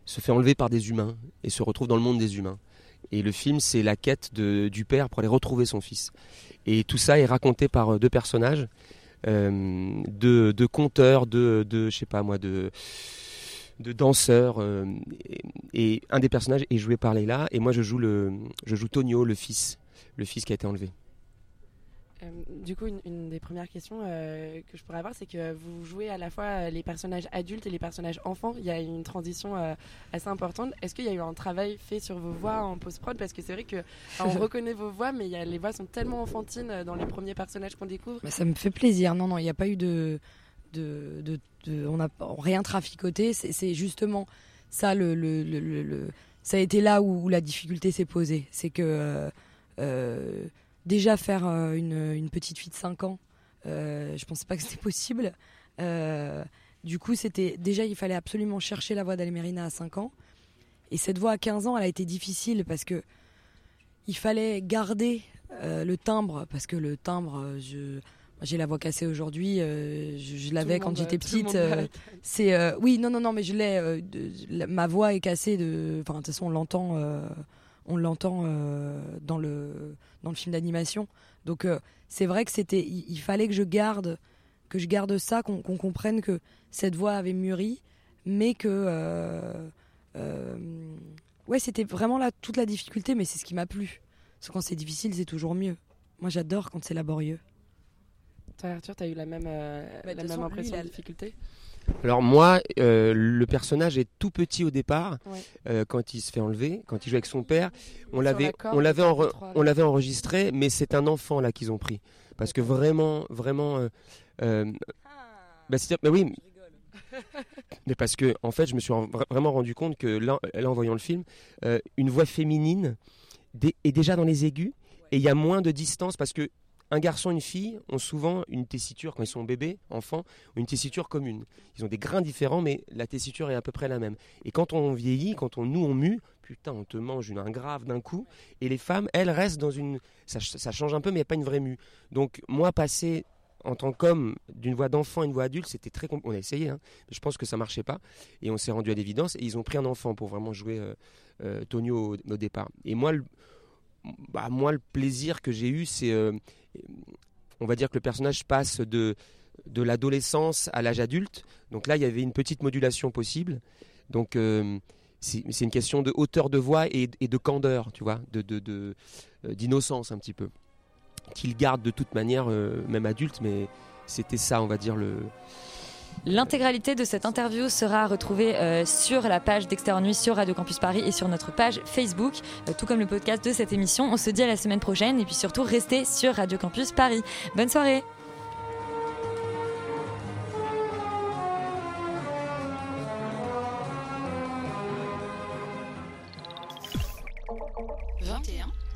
se fait enlever par des humains et se retrouve dans le monde des humains. Et le film, c'est la quête de, du père pour aller retrouver son fils. Et tout ça est raconté par euh, deux personnages, euh, deux, deux conteurs, deux, deux, je sais pas moi, de de danseurs et, et un des personnages est joué par Leila et moi je joue le je joue Tonio le fils le fils qui a été enlevé Euh, du coup, une, une des premières questions euh, que je pourrais avoir, c'est que vous jouez à la fois les personnages adultes et les personnages enfants. Il y a une transition euh, assez importante. Est-ce qu'il y a eu un travail fait sur vos voix en post-prod? Parce que c'est vrai que enfin, on (laughs) reconnaît vos voix, mais il y a, les voix sont tellement enfantines dans les premiers personnages qu'on découvre. Bah, ça me fait plaisir. Non, non, il n'y a pas eu de. de, de- de- on n'a rien traficoté. C'est justement ça, le, le, le- le- le- ça a été là où, où la difficulté s'est posée. C'est que déjà faire euh, une, une petite fille de 5 ans, euh, je pensais pas que c'était (laughs) possible. Euh, du coup, c'était déjà, il fallait absolument chercher la voix d'Almerina à 5 ans. Et cette voix à 15 ans, elle a été difficile parce que il fallait garder euh, le timbre, parce que le timbre, euh, je, j'ai la voix cassée aujourd'hui, euh, je, je l'avais quand j'étais euh, petite. euh, c'est euh, oui, non, non, non, mais je l'ai. euh, ma voix est cassée de. Enfin, de toute façon, on l'entend, euh, on l'entend euh, dans le dans le film d'animation. Donc, euh, c'est vrai que c'était. Il, il fallait que je garde que je garde ça, qu'on qu'on comprenne que cette voix avait mûri, mais que euh, euh, ouais, c'était vraiment là toute la difficulté, mais c'est ce qui m'a plu. Parce que quand c'est difficile, c'est toujours mieux. Moi, j'adore quand c'est laborieux. Toi, Arthur, tu as eu la même, euh, Bah, de la même façon, impression lui, de difficulté? Alors moi euh, le personnage est tout petit au départ Ouais. euh, quand il se fait enlever quand il joue avec son père. On l'avait on l'avait on enregistré mais c'est un enfant là qu'ils ont pris. Parce que vraiment vraiment euh, euh, bah, c'est-à-dire- mais oui. (laughs) Mais parce que en fait je me suis en- vra- vraiment rendu compte que là, là, en voyant le film euh, une voix féminine est déjà dans les aigus et il y a moins de distance parce que un garçon et une fille ont souvent une tessiture quand ils sont bébés, enfants, une tessiture commune. Ils ont des grains différents, mais la tessiture est à peu près la même. Et quand on vieillit, quand on nous on mue, putain, on te mange une, un grave d'un coup. Et les femmes, elles restent dans une, ça, ch- ça change un peu, mais pas une vraie mue. Donc moi, passer en tant qu'homme d'une voix d'enfant à une voix adulte, c'était très compliqué. On a essayé, hein, je pense que ça marchait pas. Et on s'est rendu à l'évidence. Et ils ont pris un enfant pour vraiment jouer euh, euh, Tonio au, au départ. Et moi, le, bah, moi, le plaisir que j'ai eu, c'est, euh, on va dire que le personnage passe de, de l'adolescence à l'âge adulte. Donc là, il y avait une petite modulation possible. Donc euh, c'est une question de hauteur de voix et, de candeur, tu vois, euh, d'innocence un petit peu, qu'il garde de toute manière, euh, même adulte, mais c'était ça, on va dire le. L'intégralité de cette interview sera retrouvée euh, sur la page d'Extérieur Nuit sur Radio Campus Paris et sur notre page Facebook, euh, tout comme le podcast de cette émission. On se dit à la semaine prochaine et puis surtout restez sur Radio Campus Paris. Bonne soirée.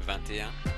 Vingt et un.